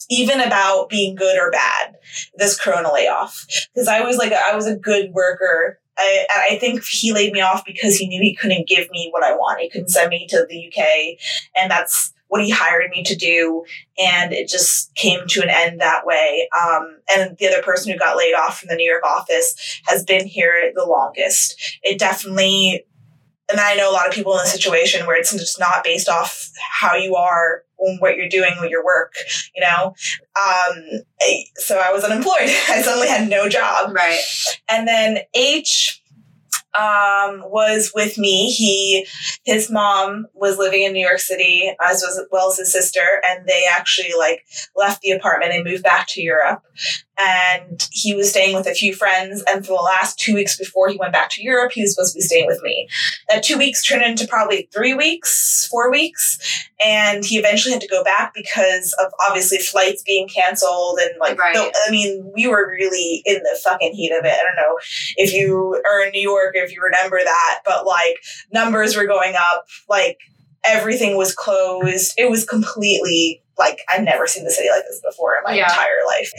even about being good or bad this corona layoff because I was like I was a good worker. I I think he laid me off because he knew he couldn't give me what I want. He couldn't send me to the UK, and that's what he hired me to do. And it just came to an end that way. Um, and the other person who got laid off from the New York office has been here the longest. It definitely, and I know a lot of people in a situation where it's just not based off how you are and what you're doing with your work, you know? Um, so I was unemployed. <laughs> I suddenly had no job. Right. And then H um, was with me. He, his mom was living in New York City, as was well as his sister, and they actually like left the apartment and moved back to Europe. And he was staying with a few friends. And for the last two weeks before he went back to Europe, he was supposed to be staying with me. That two weeks turned into probably three weeks, four weeks, and he eventually had to go back because of obviously flights being canceled and like Right. the, I mean, we were really in the fucking heat of it. I don't know if you are in New York, if you remember that, but like numbers were going up, like everything was closed. It was completely like I've never seen the city like this before in my Yeah. entire life.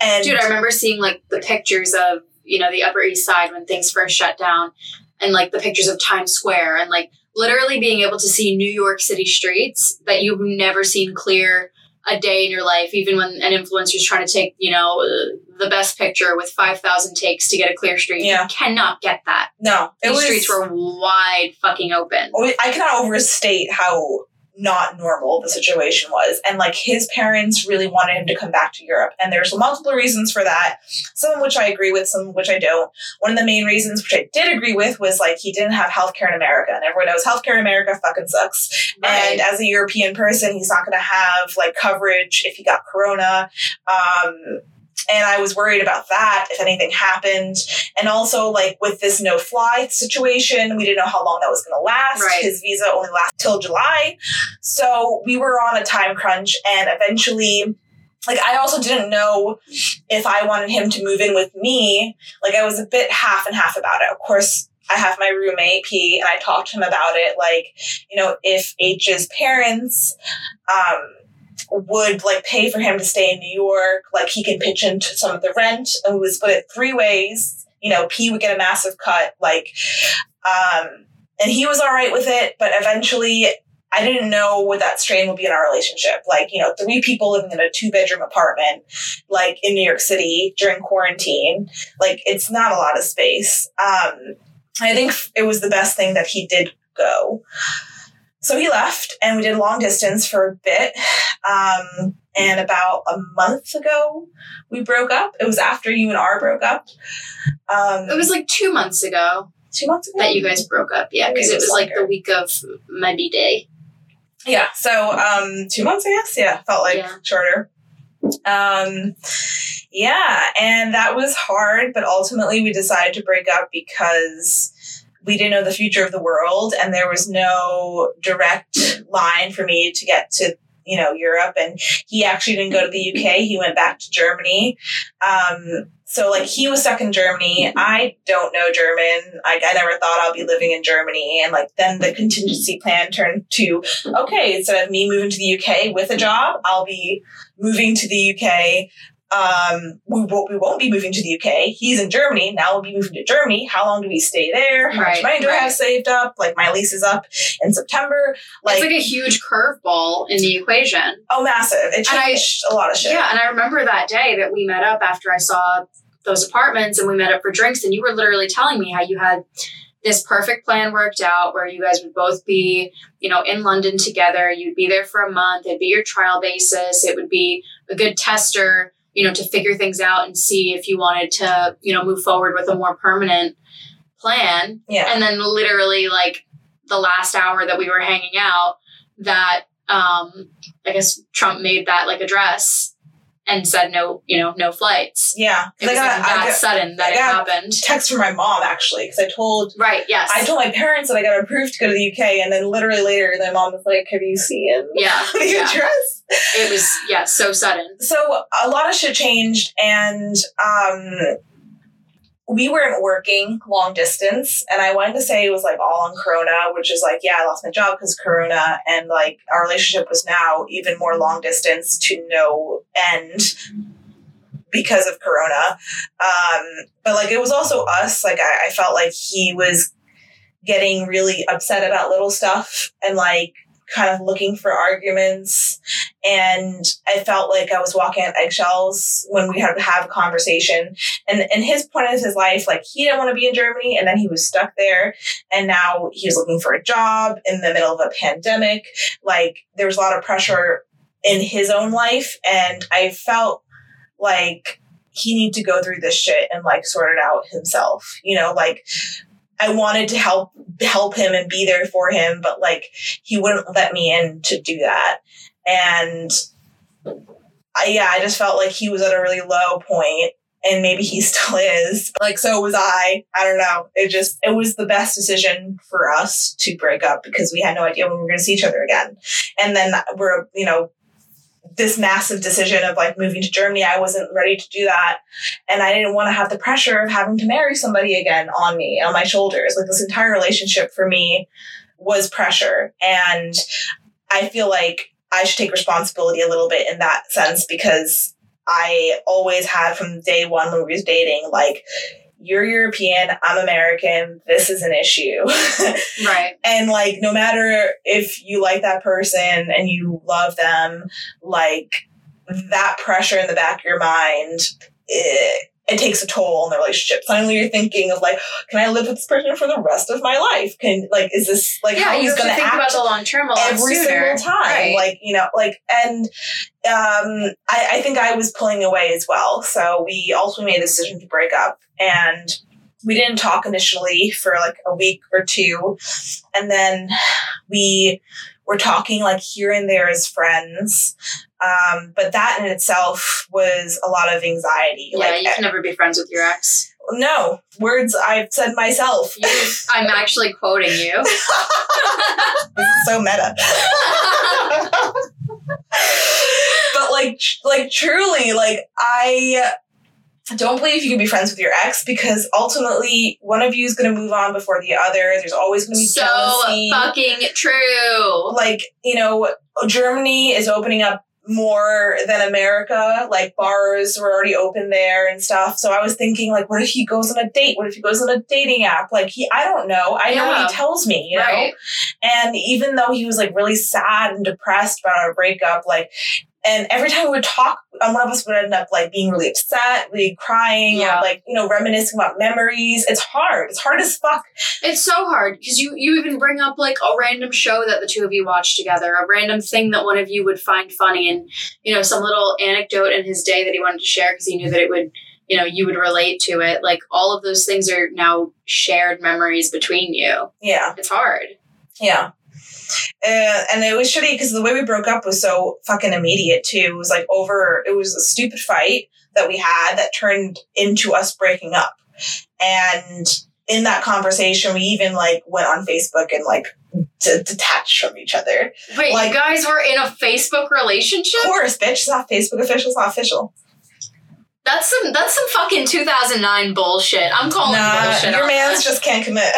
And Dude, I remember seeing like the pictures of, you know, the Upper East Side when things first shut down and like the pictures of Times Square and like literally being able to see New York City streets that you've never seen clear a day in your life, even when an influencer's trying to take, you know, uh, the best picture with 5,000 takes to get a clear street. Yeah. You cannot get that. no, These was streets were wide fucking open. I cannot overstate how not normal the situation was. And like his parents really wanted him to come back to Europe. And there's multiple reasons for that. Some of which I agree with, some of which I don't. One of the main reasons which I did agree with was like he didn't have healthcare in America. And everyone knows healthcare in America fucking sucks. And as a European person, he's not gonna have like coverage if he got corona. Um and I was worried about that if anything happened. And also, like with this no fly situation, we didn't know how long that was going to last. Right. His visa only lasts till July. So we were on a time crunch, and eventually, like, I also didn't know if I wanted him to move in with me. Like, I was a bit half and half about it. Of course, I have my roommate, P, and I talked to him about it. Like, you know, if H's parents, um, would like pay for him to stay in New York. Like he can pitch into some of the rent, and we would split it three ways. You know, P would get a massive cut, like, um, and he was all right with it, but eventually I didn't know what that strain would be in our relationship. Like, you know, three people living in a two bedroom apartment, like in New York City during quarantine. Like, it's not a lot of space. Um, I think it was the best thing that he did go. So he left and we did long distance for a bit. Um, and about a month ago, we broke up. It was after you and R broke up. Um, It was like two months ago two months ago that you guys broke up. Yeah, because it was like the week of B day. Yeah. So um two months, I guess. Yeah, felt like Yeah. shorter. Um yeah, and that was hard, but ultimately we decided to break up because we didn't know the future of the world and there was no direct line for me to get to you know Europe. And he actually didn't go to the UK he went back to Germany. Um so like he was stuck in Germany. I don't know German. Like I never thought I'll be living in Germany. And like then the contingency plan turned to okay, instead of me moving to the UK with a job, I'll be moving to the UK. Um, we won't, we won't be moving to the UK. He's in Germany. Now we'll be moving to Germany. How long do we stay there? How much money do I have saved up? Like my lease is up in September. Like, it's like a huge curveball in the equation. oh, massive. It changed a lot of shit. Yeah, and I remember that day that we met up after I saw those apartments and we met up for drinks, and you were literally telling me how you had this perfect plan worked out where you guys would both be, you know, in London together. You'd be there for a month. It'd be your trial basis. It would be a good tester, you know, to figure things out and see if you wanted to, you know, move forward with a more permanent plan. Yeah. And then literally like the last hour that we were hanging out, that um I guess Trump made that like address and said no, you know, no flights. Yeah, It was I like got, I that got sudden that I it happened. text from my mom actually because I told Right, yes. I told my parents that I got approved to go to the UK, and then literally later, my mom was like, "Have you seen yeah. <laughs> the yeah. address?" It was yeah, so sudden. so a lot of shit changed and um we weren't working long distance and i wanted to say it was like all on corona which is like yeah i lost my job because corona and like our relationship was now even more long distance to no end because of corona. Um but like it was also us like i, I felt like he was getting really upset about little stuff and like kind of looking for arguments and I felt like I was walking on eggshells when we had to have a conversation. And and his point in his life, like he didn't want to be in Germany, and then he was stuck there, and now he was looking for a job in the middle of a pandemic. Like there was a lot of pressure in his own life, and I felt like he needed to go through this shit and like sort it out himself. You know, like. I wanted to help help him and be there for him, but like he wouldn't let me in to do that and I, yeah, I just felt like he was at a really low point, and maybe he <laughs> still is. Like so was I. I don't know. It just it was the best decision for us to break up because we had no idea when we were going to see each other again, and then we're you know this massive decision of like moving to Germany. I wasn't ready to do that, and I didn't want to have the pressure of having to marry somebody again on me on my shoulders. Like this entire relationship for me was pressure, and I feel like I should take responsibility a little bit in that sense because I always had from day one when we was dating, like, you're European, I'm American, this is an issue. <laughs> Right. and like, no matter if you like that person and you love them, like, that pressure in the back of your mind, it, it takes a toll on the relationship. Suddenly you're thinking of like, can I live with this person for the rest of my life? Can like, is this like yeah, how you he's have to going to think about the long term every sooner. single time. Right. Like, you know, like, and um, I, I think I was pulling away as well. So we ultimately made a decision to break up. And we didn't talk initially for like a week or two. And then we were talking like here and there as friends. Um, but that in itself was a lot of anxiety. yeah, like, you can never be friends with your ex. no, words I've said myself. You, I'm actually quoting you. <laughs> this is so meta. <laughs> but like like truly like i don't believe you can be friends with your ex because ultimately one of you is going to move on before the other there's always going to be so jealousy fucking true. like you know germany is opening up more than America. Like bars were already open there and stuff. So I was thinking, like, what if he goes on a date? What if he goes on a dating app? Like he, I don't know. I know what he tells me, you know. And even though he was like really sad and depressed about our breakup, like, and every time we would talk, um, one of us would end up like being really upset, really crying, Yeah. or like you know reminiscing about memories. It's hard. It's hard as fuck. It's so hard because you you even bring up like a random show that the two of you watch together, a random thing that one of you would find funny, and you know some little anecdote in his day that he wanted to share because he knew that it would you know you would relate to it. Like all of those things are now shared memories between you. Yeah. It's hard. Yeah. Uh, and it was shitty because the way we broke up was so fucking immediate too. It was like over. It was a stupid fight that we had that turned into us breaking up. And in that conversation, we even like went on Facebook and like d- detached from each other. Wait, Like- you guys were in a Facebook relationship? Of course, bitch. It's not Facebook official. It's not official. That's some that's some fucking 2009 bullshit. I'm calling Nah, bullshit. your man's just can't commit. <laughs>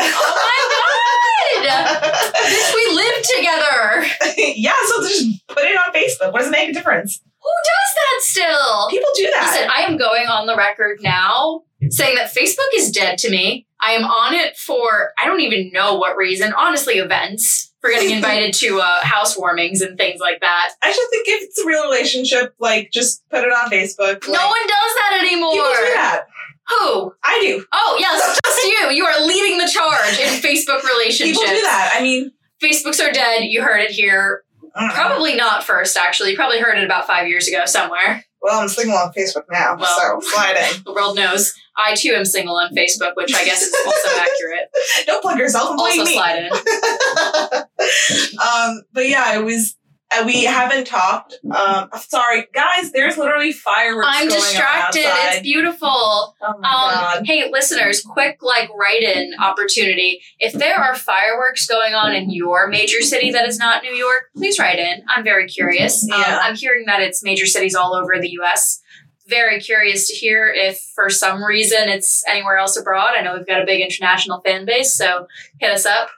Oh my god! Bitch, we live together. <laughs> yeah, so just put it on Facebook. What does it make a difference? Who does that still? People do that. Listen, I am going on the record now saying that Facebook is dead to me. I am on it for I don't even know what reason. Honestly, events for getting <laughs> invited to uh, housewarmings and things like that. I just think if it's a real relationship, like just put it on Facebook. no like, one does that anymore. People do that. Who? I do. Oh yes, <laughs> just you. You are leading the charge in Facebook relationships. People do that. I mean, Facebooks are dead. You heard it here. I don't know. Probably not first, actually. You probably heard it about five years ago somewhere. Well, I'm single on Facebook now, Well. so <laughs> slide in. The world knows. I too am single on Facebook, which I guess is also <laughs> accurate. Don't plug yourself blame Also me. slide in. <laughs> um, but yeah, it was. Uh, we haven't talked. Um, sorry, guys. There's literally fireworks. I'm going distracted. On. It's beautiful. oh my Um, god. hey, listeners, quick like write-in opportunity. If there are fireworks going on in your major city that is not New York, please write in. I'm very curious. Um, Yeah. I'm hearing that it's major cities all over the U.S. Very curious to hear if, for some reason, it's anywhere else abroad. I know we've got a big international fan base, so hit us up.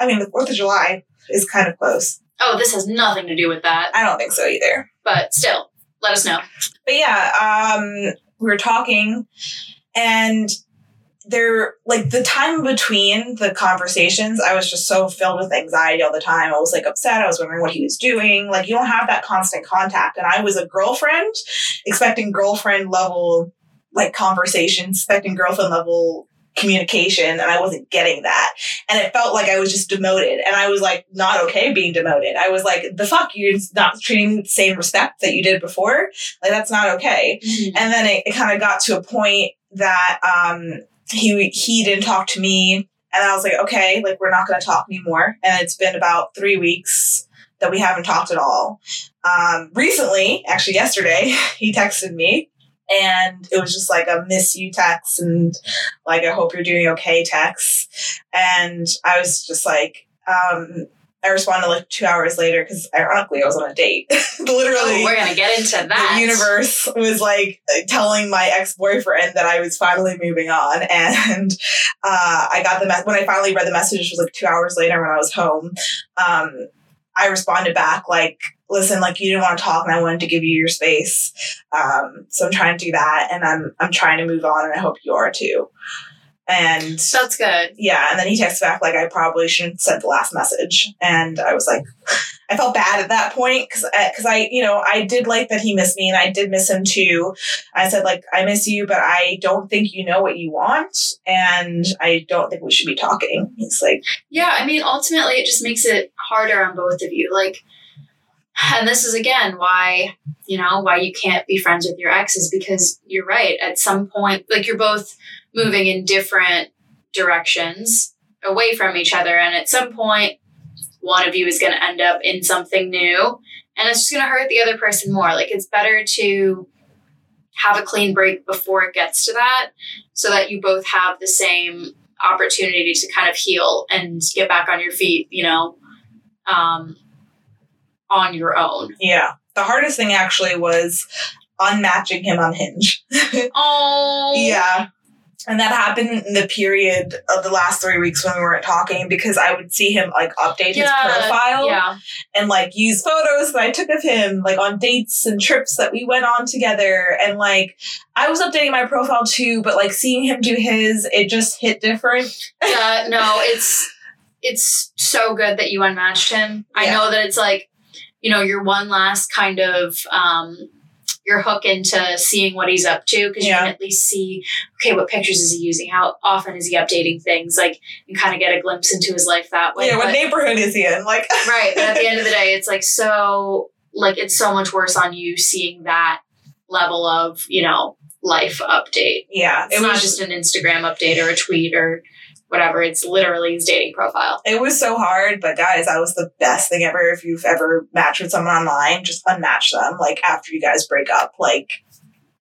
I mean, the Fourth of July is kind of close. Oh, this has nothing to do with that, I don't think so either. but still, let us know. But yeah, um, we were talking, and there, like the time between the conversations, I was just so filled with anxiety all the time. I was like upset. I was wondering what he was doing. Like you don't have that constant contact, and I was a girlfriend, expecting girlfriend level like conversations, expecting girlfriend level communication and I wasn't getting that. And it felt like I was just demoted and I was like not okay being demoted. I was like, the fuck, you're not treating the same respect that you did before. Like that's not okay. And then it, it kind of got to a point that um he he didn't talk to me and I was like, okay, like we're not gonna talk anymore. And it's been about three weeks that we haven't talked at all. Um recently, actually yesterday, <laughs> he texted me and it was just like a miss you text and like I hope you're doing okay text. And I was just like, um I responded like two hours later because ironically I was on a date. <laughs> Literally Oh, we're gonna get into that. the universe was like telling my ex-boyfriend that I was finally moving on <laughs> and uh, I got the me- when I finally read the message which was like two hours later when I was home um, I responded back like listen like you didn't want to talk and I wanted to give you your space um, so I'm trying to do that and I'm I'm trying to move on and I hope you are too and That's good. yeah, and then he texts back like I probably shouldn't have sent the last message, and I was like, <laughs> I felt bad at that point because because I you know I did like that he missed me and I did miss him too. I said like I miss you, but I don't think you know what you want, and I don't think we should be talking. He's like, Yeah, I mean, ultimately, it just makes it harder on both of you. Like, and this is again why, you know, why you can't be friends with your ex is because you're right. At some point, like, you're both moving in different directions away from each other. And at some point, one of you is going to end up in something new. And it's just going to hurt the other person more. Like, it's better to have a clean break before it gets to that so that you both have the same opportunity to kind of heal and get back on your feet, you know, um, on your own. yeah. The hardest thing actually was unmatching him on Hinge. <laughs> Oh, yeah. And that happened in the period of the last three weeks when we weren't talking because I would see him like update his profile Yeah. and like use photos that I took of him like on dates and trips that we went on together. And like I was updating my profile too, but like seeing him do his, it just hit different. Yeah, no, <laughs> it's it's so good that you unmatched him. I know that it's like, you know, your one last kind of um your hook into seeing what he's up to because Yeah. you can at least see okay what pictures is he using how often is he updating things like and kind of get a glimpse into his life that way yeah, what But- neighborhood is he in? Like <laughs> right but at the end of the day it's like so like it's so much worse on you seeing that level of you know life update Yeah. it's It not was just an instagram update or a tweet or whatever it's literally his dating profile it was so hard, but guys, that was the best thing ever. If you've ever matched with someone online, just unmatch them. Like after you guys break up, like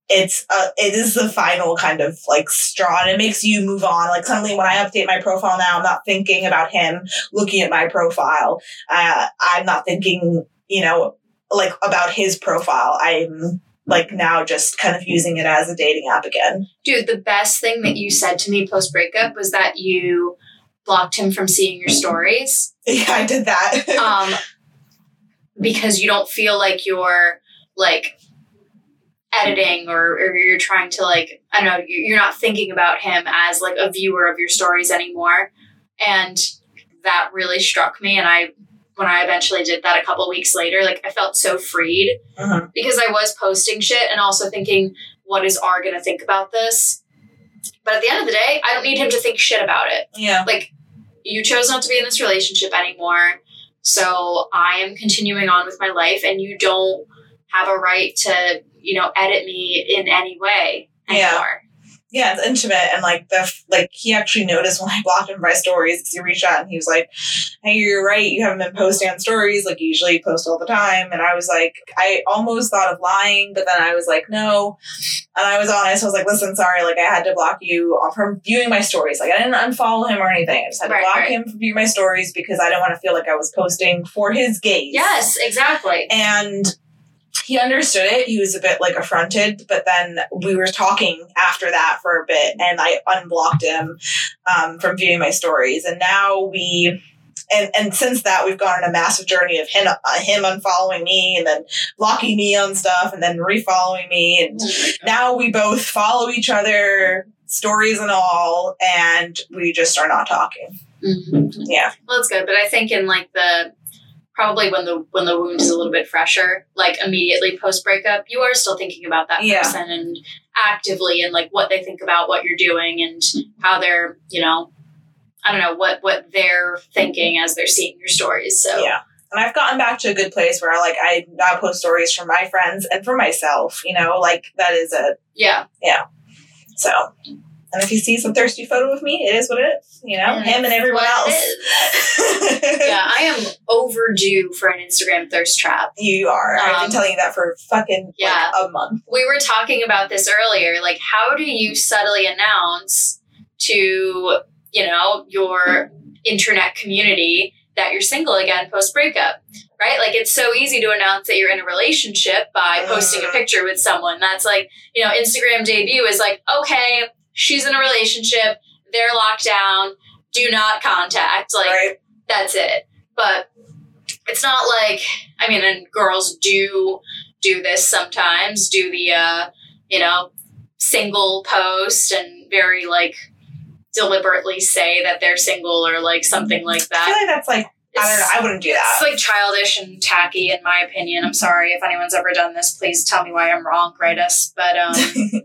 it's uh, it is the final kind of like straw, and it makes you move on. Like suddenly, when I update my profile now, I'm not thinking about him looking at my profile. Uh, I'm not thinking, you know, like about his profile. I'm like now just kind of using it as a dating app again. Dude, the best thing that you said to me post breakup was that you blocked him from seeing your stories <laughs> Yeah, I did that. <laughs> um, because you don't feel like you're like editing or, or you're trying to like I don't know you- you're not thinking about him as like a viewer of your stories anymore, and that really struck me. And I when I eventually did that a couple weeks later, like I felt so freed Mhm. because I was posting shit and also thinking, what is R gonna think about this? But at the end of the day, I don't need him to think shit about it. Yeah. Like, you chose not to be in this relationship anymore. So I am continuing on with my life, and you don't have a right to, you know, edit me in any way anymore. yeah, it's intimate and like the like he actually noticed when I <laughs> blocked him by stories because he reached out and he was like, "Hey, you're right. You haven't been posting on stories like you usually post all the time." And I was like, I almost thought of lying, but then I was like, no. And I was honest. I was like, listen, sorry. Like I had to block you off from viewing my stories. Like I didn't unfollow him or anything. I just had to Right, block right. him from viewing my stories because I don't want to feel like I was posting for his gaze. Yes, exactly. And he understood it. He was a bit like affronted, but then we were talking after that for a bit, and I unblocked him um, from viewing my stories. And now we, and and since that, we've gone on a massive journey of him uh, him unfollowing me, and then blocking me on stuff, and then refollowing me, and now we both follow each other, stories and all, and we just are not talking. Mhm. Yeah, Well, that's good, but I think in like the probably when the when the wound is a little bit fresher, like immediately post breakup, you are still thinking about that Yeah. person and actively and like what they think about what you're doing and how they're, you know, I don't know what what they're thinking as they're seeing your stories. So Yeah. And I've gotten back to a good place where like I now post stories for my friends and for myself, you know, like that is a yeah. yeah, so and if he sees a thirsty photo of me, it is what it is, you know, And him and everyone else. yeah. I am overdue for an Instagram thirst trap. You are. I've Um, been telling you that for fucking yeah. like a month. we were talking about this earlier like how do you subtly announce to you know your internet community that you're single again post breakup right like it's so easy to announce that you're in a relationship by posting a Mm. picture with someone that's like you know instagram debut is like okay she's in a relationship they're locked down do not contact like right? that's it. But it's not like I mean, and girls do do this sometimes. Do the uh, you know single post and very like deliberately say that they're single or like something like that. I feel like that's like I don't know, I wouldn't do It's that. It's like childish and tacky, in my opinion. I'm sorry if anyone's ever done this. Please tell me why I'm wrong. Write us. But um, <laughs>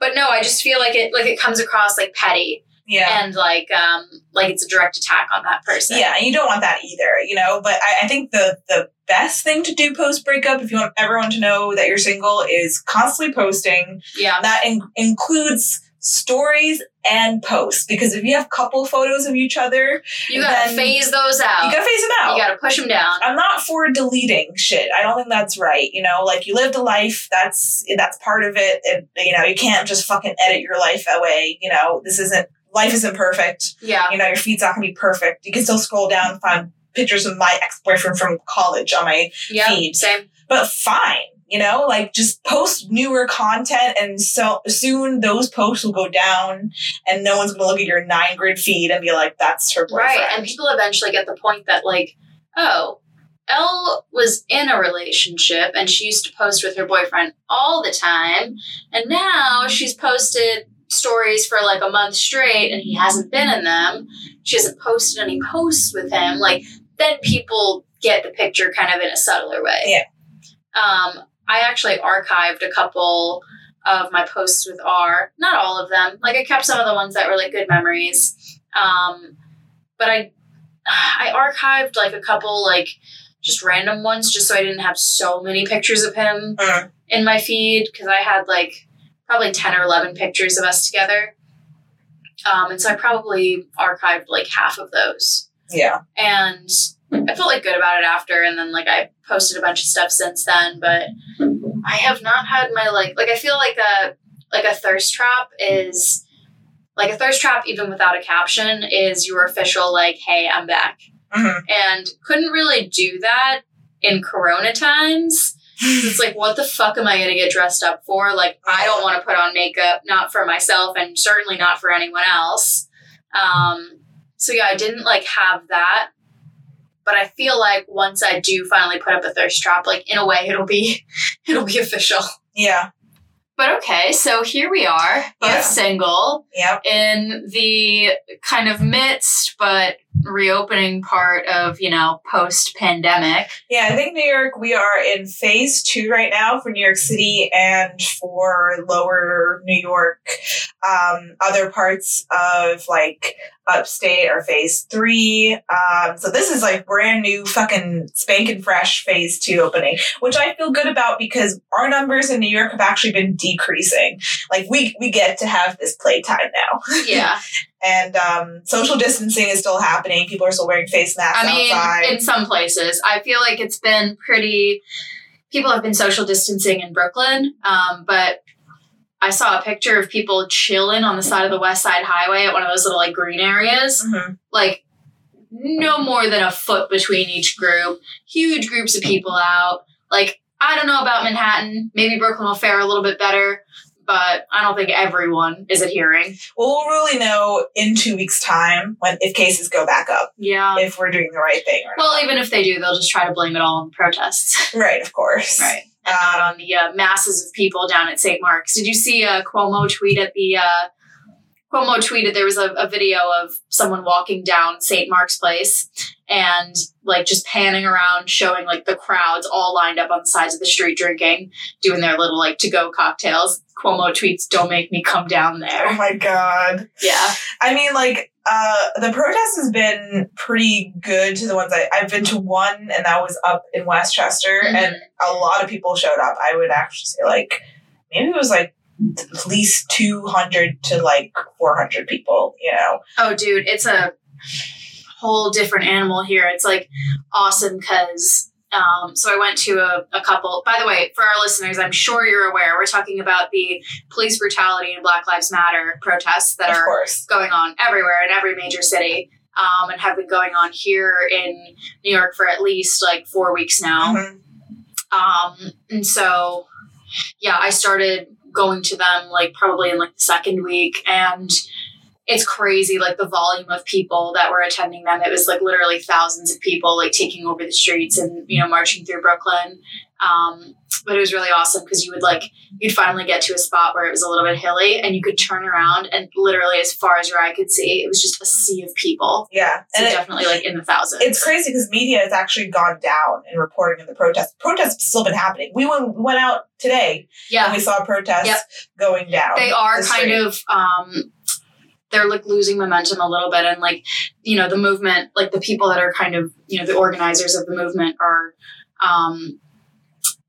but no, I just feel like it like it comes across like petty yeah. and like um like it's a direct attack on that person. Yeah, and you don't want that either, you know. But I, I think the the best thing to do post breakup, if you want everyone to know that you're single, is constantly posting. yeah. That in- includes stories and posts because if you have couple photos of each other, You gotta phase those out. you gotta phase them out. You gotta push them down. I'm not for deleting shit. I don't think that's right. You know, like you lived a life. That's that's part of it. And, you know, you can't just fucking edit your life away. You know, this isn't life isn't perfect. Yeah. You know, your feed's not gonna be perfect. You can still scroll down and find pictures of my ex boyfriend from college on my Yeah. feed. Same. but fine. You know, like just post newer content and so soon those posts will go down and no one's gonna look at your nine grid feed and be like, that's her boyfriend. Right. And people eventually get the point that, like, oh, Elle was in a relationship and she used to post with her boyfriend all the time. And now she's posted stories for like a month straight and he hasn't been in them. She hasn't posted any posts with him. Like, then people get the picture kind of in a subtler way. Yeah. Um, I actually archived a couple of my posts with R. Not all of them. Like I kept some of the ones that were like good memories. Um, but I I archived like a couple like just random ones just so I didn't have so many pictures of him Mm. in my feed because I had like probably 10 or 11 pictures of us together. Um, and so I probably archived like half of those Yeah. and I felt like good about it after and then like I posted a bunch of stuff since then but I have not had my like like I feel like a like a thirst trap is like a thirst trap even without a caption is your official like hey I'm back. Mhm. and couldn't really do that in corona times. It's like what the fuck am I going to get dressed up for? Like I don't want to put on makeup not for myself and certainly not for anyone else. Um so yeah I didn't like have that but I feel like once I do finally put up a thirst trap, like in a way, it'll be <laughs> it'll be official. Yeah. But okay, so here we are, both Yeah. single Yep. in the kind of midst but reopening part of you know post pandemic. Yeah, I think New York, we are in phase two right now for New York City and for lower New York. Um, other parts of like upstate are phase three. Um, so this is like brand new, fucking spanking fresh phase two opening, which I feel good about because our numbers in New York have actually been decreasing. Like we, we get to have this playtime now. Yeah, <laughs> And um, social distancing is still happening. People are still wearing face masks I mean, outside. in some places, I feel like it's been pretty. People have been social distancing in Brooklyn, um, but I saw a picture of people chilling on the side of the West Side Highway at one of those little like green areas. Mhm. like no more than a foot between each group, huge groups of people out. Like, I don't know about Manhattan. Maybe Brooklyn will fare a little bit better, but I don't think everyone is adhering. Well, we'll really know in two weeks' time when if cases go back up Yeah. if we're doing the right thing or Well, even if they do, they'll just try to blame it all on the protests. <laughs> Right, of course. right. And <laughs> not Um, on the uh, masses of people down at St. Mark's. Did you see uh, Cuomo tweet at the. Uh, Cuomo tweeted there was a, a video of someone walking down St. Mark's Place and like just panning around, showing like the crowds all lined up on the sides of the street drinking, doing their little like to go cocktails. Cuomo tweets, "Don't make me come down there. Oh my god. Yeah, I mean, like, uh, the protest has been pretty good to the ones I, I've been to one, and that was up in Westchester, Mhm. and a lot of people showed up. I would actually say, like, maybe it was like at least 200 to like 400 people, you know? Oh, dude, it's a whole different animal here. It's like awesome because. Um, so I went to a, a couple. By the way, for our listeners, I'm sure you're aware we're talking about the police brutality and Black Lives Matter protests that of are course. going on everywhere in every major city, um, and have been going on here in New York for at least like four weeks now. Mhm. Um, and so, yeah, I started going to them like probably in like the second week, and it's crazy like the volume of people that were attending them. It was like literally thousands of people like taking over the streets and you know marching through Brooklyn. Um, but it was really awesome because you would like you'd finally get to a spot where it was a little bit hilly and you could turn around and literally as far as your eye could see, it was just a sea of people. Yeah. So And it, definitely like in the thousands. it's crazy because media has actually gone down in reporting of the protests. Protests have still been happening. We went, went out today yeah. and we saw protests Yep. going down. they are kind street. of um they're like losing momentum a little bit and like you know the movement like the people that are kind of you know the organizers of the movement are um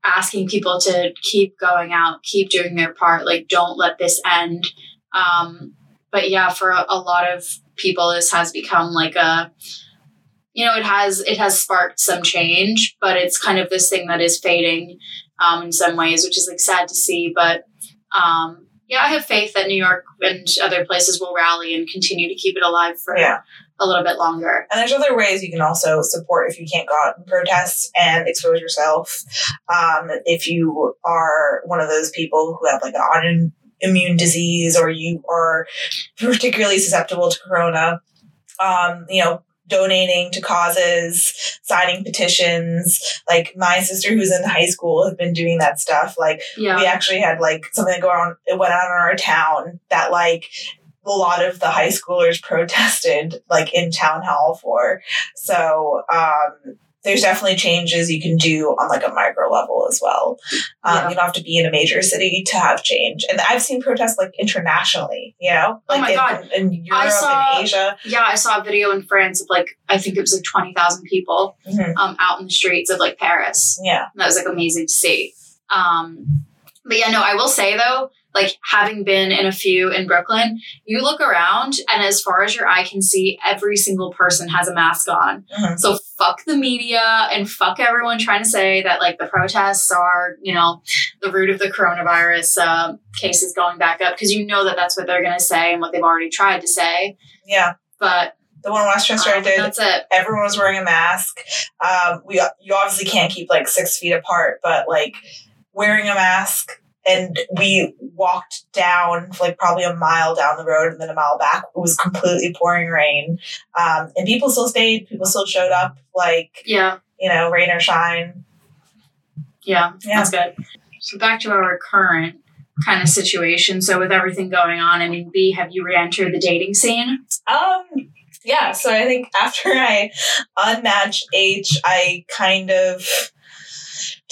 asking people to keep going out keep doing their part like don't let this end. Um but yeah for a, a lot of people this has become like a you know it has it has sparked some change but it's kind of this thing that is fading um in some ways which is like sad to see but um Yeah, I have faith that New York and other places will rally and continue to keep it alive for Yeah. a little bit longer. And there's other ways you can also support if you can't go out and protest and expose yourself. Um, if you are one of those people who have like an autoimmune disease or you are particularly susceptible to corona, um, you know, donating to causes, signing petitions. Like my sister who's in high school has been doing that stuff. Like Yeah. we actually had like something go on it went on in our town that like a lot of the high schoolers <laughs> protested like in town hall for so um there's definitely changes you can do on like a micro level as well um, Yeah. you don't have to be in a major city to have change and i've seen protests like internationally you know Oh my in, God. in europe saw- and asia Yeah, I saw a video in France of like I think it was like twenty thousand people Mhm. um, out in the streets of like Paris. yeah That was like amazing to see. Um, but yeah, no, I will say though, like having been in a few in Brooklyn, you look around and as far as your eye can see, every single person has a mask on. Mhm. So fuck the media and fuck everyone trying to say that like the protests are, you know, the root of the coronavirus uh, cases going back up because you know that that's what they're going to say and what they've already tried to say. yeah But the one westchester i um, did that's it. everyone was wearing a mask. Um, we you obviously can't keep like six feet apart, but like wearing a mask. And we walked down like probably a mile down the road and then a mile back. It was completely pouring rain, um, and people still stayed. People still showed up, like Yeah. you know, rain or shine. Yeah, Yeah. that's good. So back to our current kind of situation. So with everything going on, I mean, B, have you re-entered the dating scene? Um, yeah. So I think after <laughs> I unmatched H, I kind of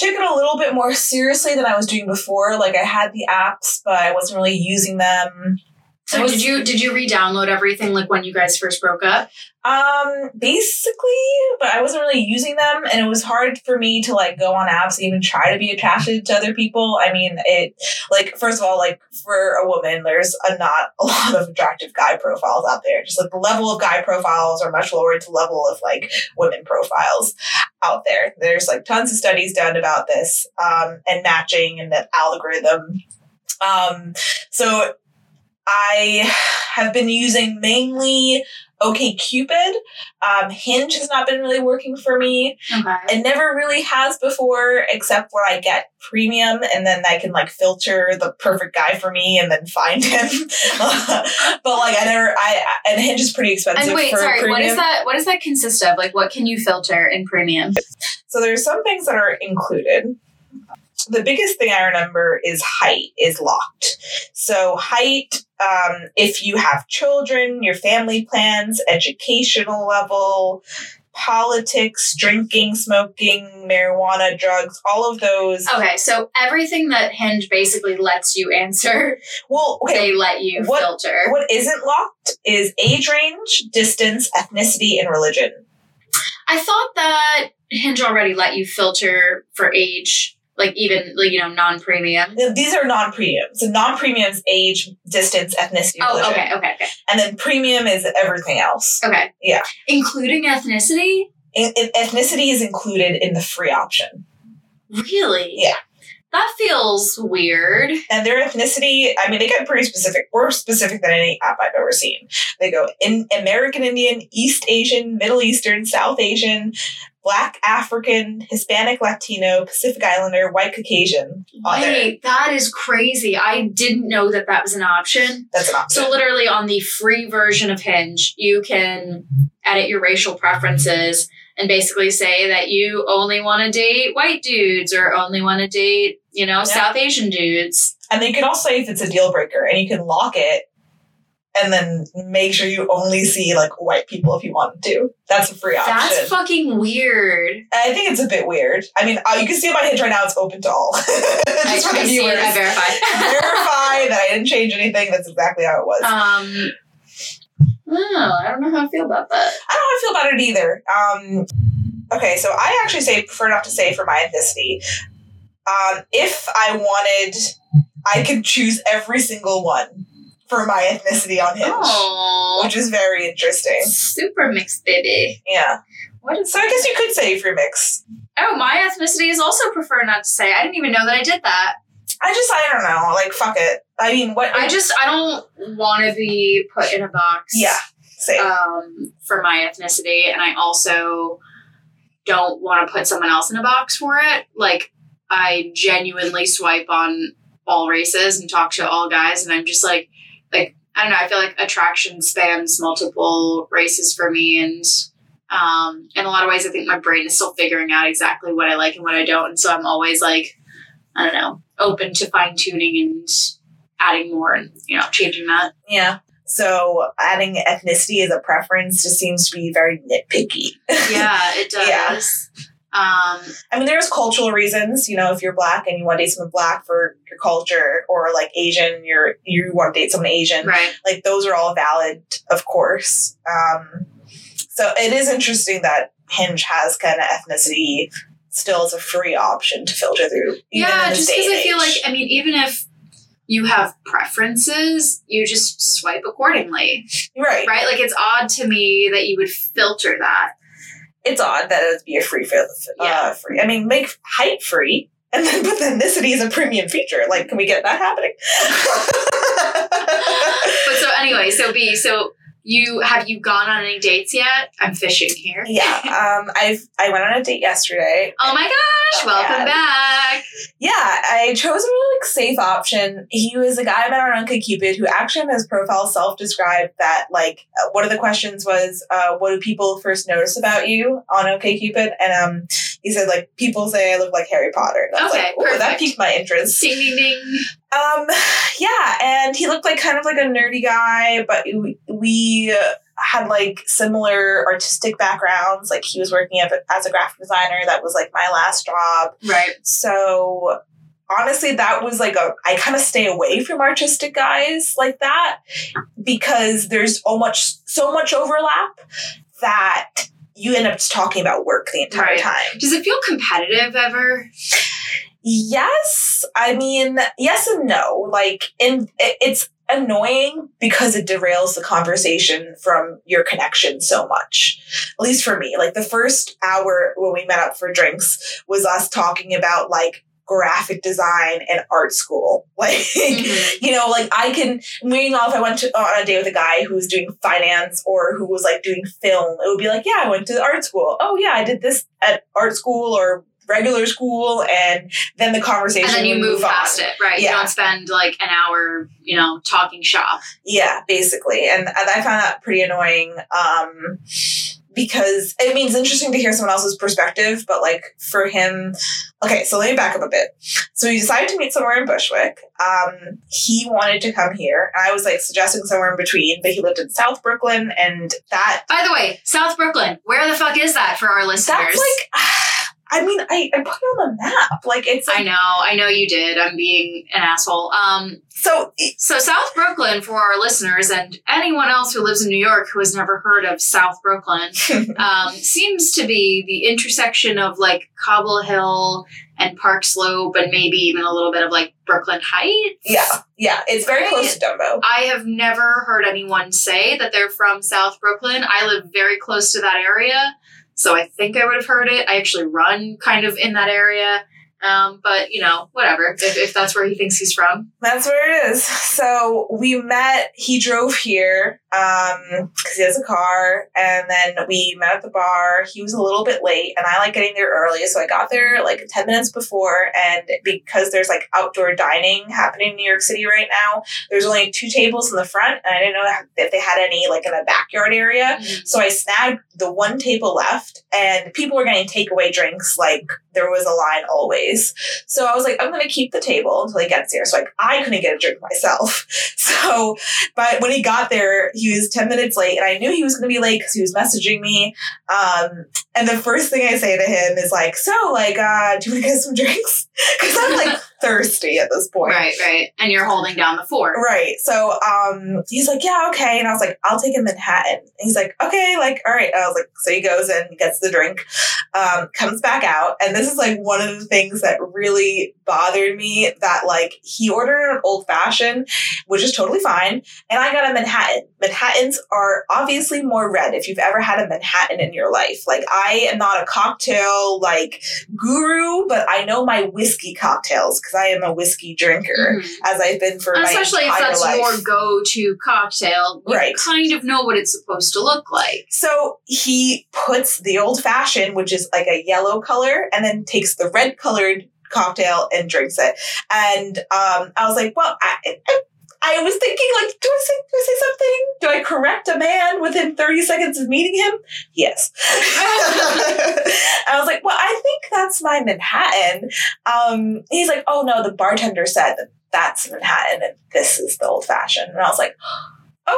took it a little bit more seriously than I was doing before. Like I had the apps, but I wasn't really using them. So was- did you did you re-download everything like when you guys first broke up? Um, basically, but I wasn't really using them, and it was hard for me to like go on apps and even try to be attracted to other people. I mean, it like first of all, like for a woman, there's a not a lot of attractive guy profiles out there. Just like the level of guy profiles are much lower to level of like women profiles out there. There's like tons of studies done about this, um, and matching and the algorithm. Um, so I have been using mainly OkCupid. Um, Hinge has not been really working for me. Okay. It never really has before, except where I get premium and then I can like filter the perfect guy for me and then find him. <laughs> but like I never, I and Hinge is pretty expensive And wait, for sorry, premium. what is that what does that consist of? Like what can you filter in premium? So there's some things that are included. The biggest thing I remember is height is locked. So height, um, if you have children, your family plans, educational level, politics, drinking, smoking, marijuana, drugs, all of those. Okay, so everything that Hinge basically lets you answer, Well, okay. they let you What- filter. What isn't locked is age range, distance, ethnicity, and religion. I thought that Hinge already let you filter for age, like even like you know non-premium. These are non-premium. So non-premium is age, distance, ethnicity, Oh, religion. okay, okay, okay, And then premium is everything else. okay. Yeah. including ethnicity. I- I- ethnicity is included in the free option. Really? Yeah. That feels weird. And their ethnicity, I mean, they get pretty specific, more specific than any app I've ever seen. They go in American Indian, East Asian, Middle Eastern, South Asian, Black African, Hispanic Latino, Pacific Islander, White Caucasian. Wait, that is crazy. I didn't know that that was an option. That's an option. So literally on the free version of Hinge, you can edit your racial preferences and basically say that you only want to date white dudes or only want to date, you know, South Asian dudes. and then you can also say if it's a deal breaker and you can lock it and then make sure you only see like white people if you want to. That's a free option. That's fucking weird. I think it's a bit weird. I mean, uh, you can see on my hinge right now; it's open to all. <laughs> I, Just for I the see it, viewers. I verify. Verify that I didn't change anything. That's exactly how it was. um, oh, I don't know how I feel about that. I don't know how I feel about it either. Um, okay, so I actually say prefer not to say for my ethnicity. Um, if I wanted, I could choose every single one for my ethnicity on Hinge, Oh, which is very interesting. super mixed, baby. Yeah. What is So I guess you could say free mix. Oh, my ethnicity is also prefer not to say. I didn't even know that I did that. I just I don't know. Like fuck it. I mean, what I just I don't want to be put in a box. yeah. Same. Um, for my ethnicity, and I also don't want to put someone else in a box for it. Like I genuinely swipe on all races and talk to all guys, and I'm just like, like I don't know. I feel like attraction spans multiple races for me, and um, in a lot of ways, I think my brain is still figuring out exactly what I like and what I don't, and so I'm always like, I don't know, open to fine tuning and adding more and you know changing that. yeah. So adding ethnicity as a preference just seems to be very nitpicky. Yeah, it <laughs> does. Yeah. Um, I mean, there's cultural reasons. You know, if you're black and you want to date someone black for your culture, or like Asian, you're you want to date someone Asian. right. Like those are all valid, of course. Um, so it is interesting that Hinge has kind of ethnicity still as a free option to filter through. yeah, just because I feel like. I mean, even if you have preferences, you just swipe accordingly, right. right? Like it's odd to me that you would filter that. It's odd that it would be a free fil- uh, Yeah. free. I mean, make height free. And then put the ethnicity as a premium feature. Like, can we get that happening? <laughs> But so anyway, so B, so you have you gone on any dates yet? I'm fishing here. yeah, <laughs> um, I've I went on a date yesterday. Oh my gosh, Oh, welcome back. Yeah, I chose a really like safe option. He was a guy I met on OkCupid who actually on his profile self-described that like uh, one of the questions was, uh, "What do people first notice about you on OkCupid?" And um, he said like people say I look like Harry Potter. And I was Okay, like, "Ooh, that piqued my interest. Ding ding ding. Um, <sighs> yeah, and he looked like kind of like a nerdy guy, but we, had like similar artistic backgrounds. Like he was working as a- as a graphic designer. That was like my last job. Right. So honestly, that was like a I kind of stay away from artistic guys like that because there's so much so much overlap that you end up just talking about work the entire Right. time. Does it feel competitive ever? Yes, I mean, yes and no. Like, in it- it's annoying because it derails the conversation from your connection so much. At least for me, like the first hour when we met up for drinks was us talking about like graphic design and art school. <laughs> Like, Mhm. you know, like I can, meanwhile, if I went to, on a date with a guy who was doing finance or who was like doing film, it would be like, yeah, I went to art school. Oh, yeah, I did this at art school or regular school. And then the conversation And then you move, move on. past it, right? You Yeah. don't spend like an hour, you know, talking shop. Yeah, basically. And, and I found that pretty annoying. Um, because I mean, it's interesting to hear someone else's perspective, but like for him, okay, so let me back up a bit. So we decided to meet somewhere in Bushwick. Um, he wanted to come here, and I was like suggesting somewhere in between, but he lived in South Brooklyn, and that By the way, South Brooklyn, where the fuck is that for our listeners? that's like, I mean, I, I put it on the map. Like it's I know, I know you did. I'm being an asshole. Um, so so South Brooklyn for our listeners and anyone else who lives in New York who has never heard of South Brooklyn <laughs> um, seems to be the intersection of like Cobble Hill and Park Slope and maybe even a little bit of like Brooklyn Heights. yeah, yeah, it's very Right. close to Dumbo. I have never heard anyone say that they're from South Brooklyn. I live very close to that area, so I think I would have heard it. I actually run kind of in that area. Um, but you know, whatever. If, if that's where he thinks he's from, That's where it is. So we met. He drove here because he has a car, and then we met at the bar. He was a little bit late, and I like getting there early, so I got there like ten minutes before. And because there's like outdoor dining happening in New York City right now, there's only two tables in the front, and I didn't know if they had any like in the backyard area. So I snagged the one table left, and people were getting takeaway drinks like there was a line always. So I was like, I'm gonna keep the table until he gets here. So like I couldn't get a drink myself. <laughs> So, but when he got there, he was ten minutes late, and I knew he was gonna be late because he was messaging me. Um, and the first thing I say to him is like, "So, like, uh, do you want to get some drinks?" <laughs> Because I'm like thirsty at this point. right, right, and you're holding down the fort. Right. So um he's like, Yeah, okay. And I was like, I'll take a Manhattan. And he's like, Okay, like, all right. I was like, so he goes and gets the drink. um, comes back out, and this is like one of the things that really bothered me. That like he ordered an old fashioned, which is totally fine, and I got a Manhattan. Manhattans are obviously more red. If you've ever had a Manhattan in your life, like I am not a cocktail like guru, but I know my whiskey cocktails because I am a whiskey drinker, Mhm. as I've been for Especially my if entire that's life. your go-to cocktail, you Right. kind of know what it's supposed to look like. So he puts the old fashioned, which is like a yellow color, and then takes the red colored cocktail and drinks it. And um, I was like, well, I, I, I was thinking, like, do I say, do I say something? Do I correct a man within 30 seconds of meeting him? Yes. <laughs> I was like, well, I think that's my Manhattan. Um, he's like, oh no, the bartender said that that's Manhattan and this is the old fashioned. And I was like,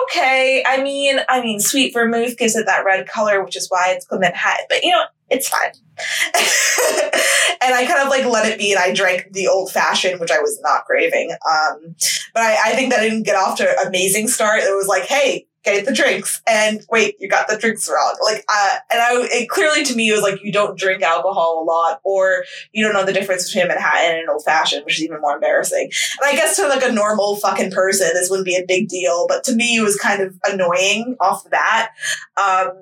okay. I mean, I mean, sweet vermouth gives it that red color, which is why it's called Manhattan. But you know, it's fine. <laughs> and I kind of like let it be, and I drank the old fashioned, which I was not craving. Um, but I, I think that didn't get off to an amazing start. It was like, hey, get the drinks, and wait, you got the drinks wrong. Like, uh, and I it clearly to me it was like you don't drink alcohol a lot, or you don't know the difference between Manhattan and an old fashioned, which is even more embarrassing. And I guess to like a normal fucking person, this wouldn't be a big deal, but to me, it was kind of annoying off the bat. Um,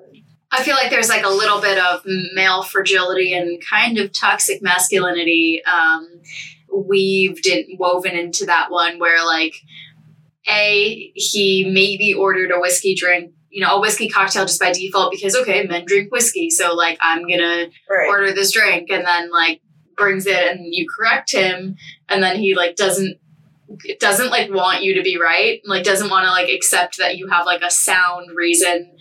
I feel like there's like a little bit of male fragility and kind of toxic masculinity um, weaved and woven into that one where like a he maybe ordered a whiskey drink you know a whiskey cocktail just by default because okay men drink whiskey so like i'm gonna right. order this drink and then like brings it and you correct him and then he like doesn't doesn't like want you to be right like doesn't want to like accept that you have like a sound reason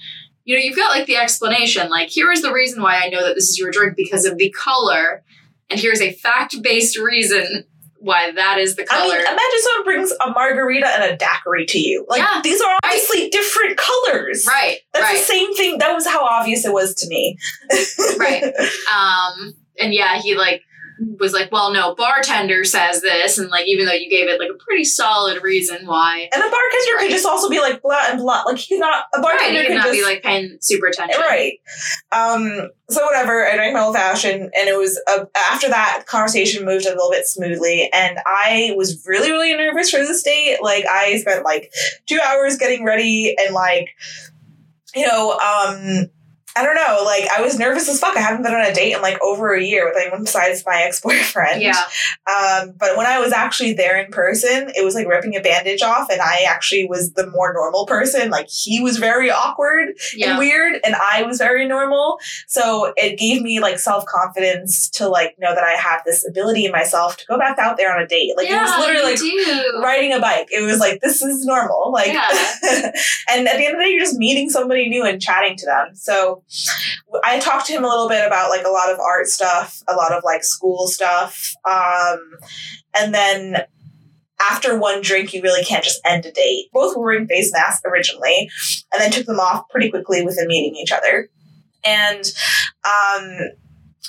you know you've got like the explanation like here is the reason why i know that this is your drink because of the color and here's a fact-based reason why that is the color. I mean, imagine someone brings a margarita and a daiquiri to you. Like Yeah. these are obviously different colors. right That's right the same thing. That was how obvious it was to me. Right. <laughs> um and yeah he like was like well no bartender says this and like even though you gave it like a pretty solid reason why And the bartender Right. could just also be like blah and blah. Like he could not a bartender you could could not just be like paying super attention right. Um. So whatever. I drank my old fashioned, and it was uh, after that conversation moved a little bit smoothly, and I was really really nervous for this date. Like I spent like two hours getting ready, and like you know um. I don't know, like I was nervous as fuck. I haven't been on a date in like over a year with anyone besides my <laughs> ex boyfriend. yeah Um, but when I was actually there in person, it was like ripping a bandage off, and I actually was the more normal person. Like he was very awkward yeah and weird, and I was very normal. So it gave me like self confidence to like know that I have this ability in myself to go back out there on a date. Like it was literally like do. riding a bike. It was like this is normal. Like, Yeah. <laughs> and at the end of the day, you're just meeting somebody new and chatting to them. So I talked to him a little bit about like a lot of art stuff, a lot of like school stuff, um, and then. After one drink, you really can't just end a date. Both were wearing face masks originally, and then took them off pretty quickly within meeting each other. And um,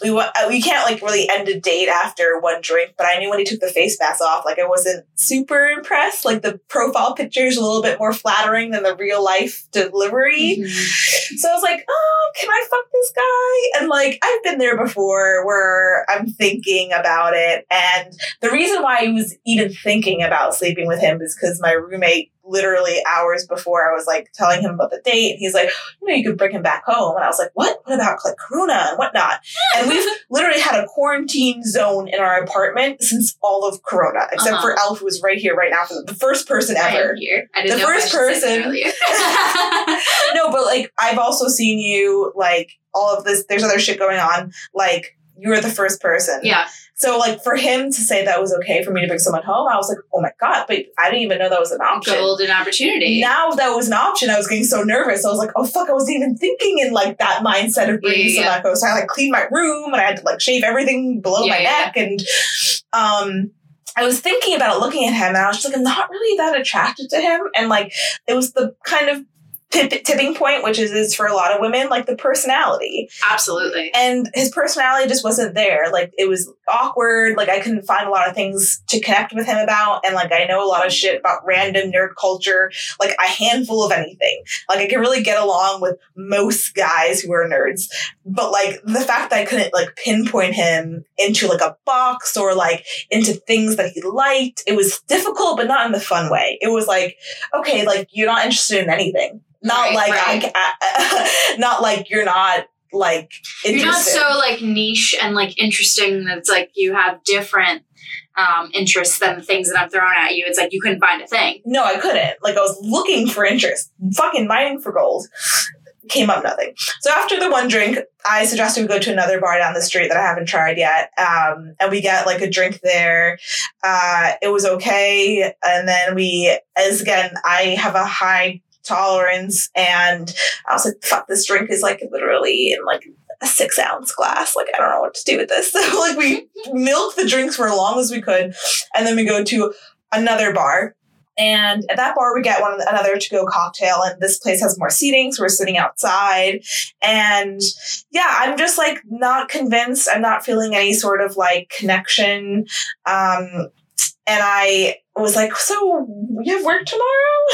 we uh, we can't like really end a date after one drink. But I knew when he took the face mask off, like I wasn't super impressed. Like the profile picture is a little bit more flattering than the real life delivery. Mhm. So I was like, oh, can I fuck this guy? And like, I've been there before where I'm thinking about it. And the reason why I was even thinking about sleeping with him is because my roommate, literally hours before, I was like telling him about the date. And he's like, you know, you could bring him back home. And I was like, what? What about like Corona and whatnot? And we've <laughs> literally had a quarantine zone in our apartment since all of Corona, except Uh-huh. for Elle, who was right here right now for the first person ever. here. I didn't The first should say that person- <laughs> <laughs> no, but like I've also seen you like all of this. There's other shit going on. Like you were the first person. yeah, So like for him to say that was okay for me to bring someone home, I was like, oh my god, but I didn't even know that was an option. golden opportunity. Now that was an option, I was getting so nervous. I was like, oh fuck, I wasn't even thinking in like that mindset of bringing Yeah, yeah, someone home. So I like cleaned my room and I had to like shave everything below Yeah, my neck and um. I was thinking about looking at him, and I was just like, I'm not really that attracted to him. And like, it was the kind of tip- tipping point, which is, is for a lot of women, like the personality. Absolutely. And his personality just wasn't there. Like it was awkward. Like I couldn't find a lot of things to connect with him about. And like I know a lot of shit about random nerd culture, like a handful of anything. Like I can really get along with most guys who are nerds. But like the fact that I couldn't like pinpoint him into like a box or like into things that he liked, it was difficult, but not in the fun way. It was like, okay, like you're not interested in anything. Not Right, like right. I, <laughs> not like you're not like You're not so like niche and like interesting that it's like you have different um, interests than the things that I'm throwing at you. It's like you couldn't find a thing. no, I couldn't. Like I was looking for interest, fucking mining for gold. Came up nothing. So after the one drink, I suggested we go to another bar down the street that I haven't tried yet. Um, and we get like a drink there. Uh, it was okay. And then we, as again, I have a high tolerance and I was like, fuck, this drink is like literally in like a six ounce glass. Like, I don't know what to do with this. <laughs> So like we milked the drinks for as long as we could. And then we go to another bar. And at that bar, we get one another to go cocktail, and this place has more seating, so we're sitting outside. And yeah, I'm just like not convinced. I'm not feeling any sort of like connection. Um, and I was like, "So you have work tomorrow?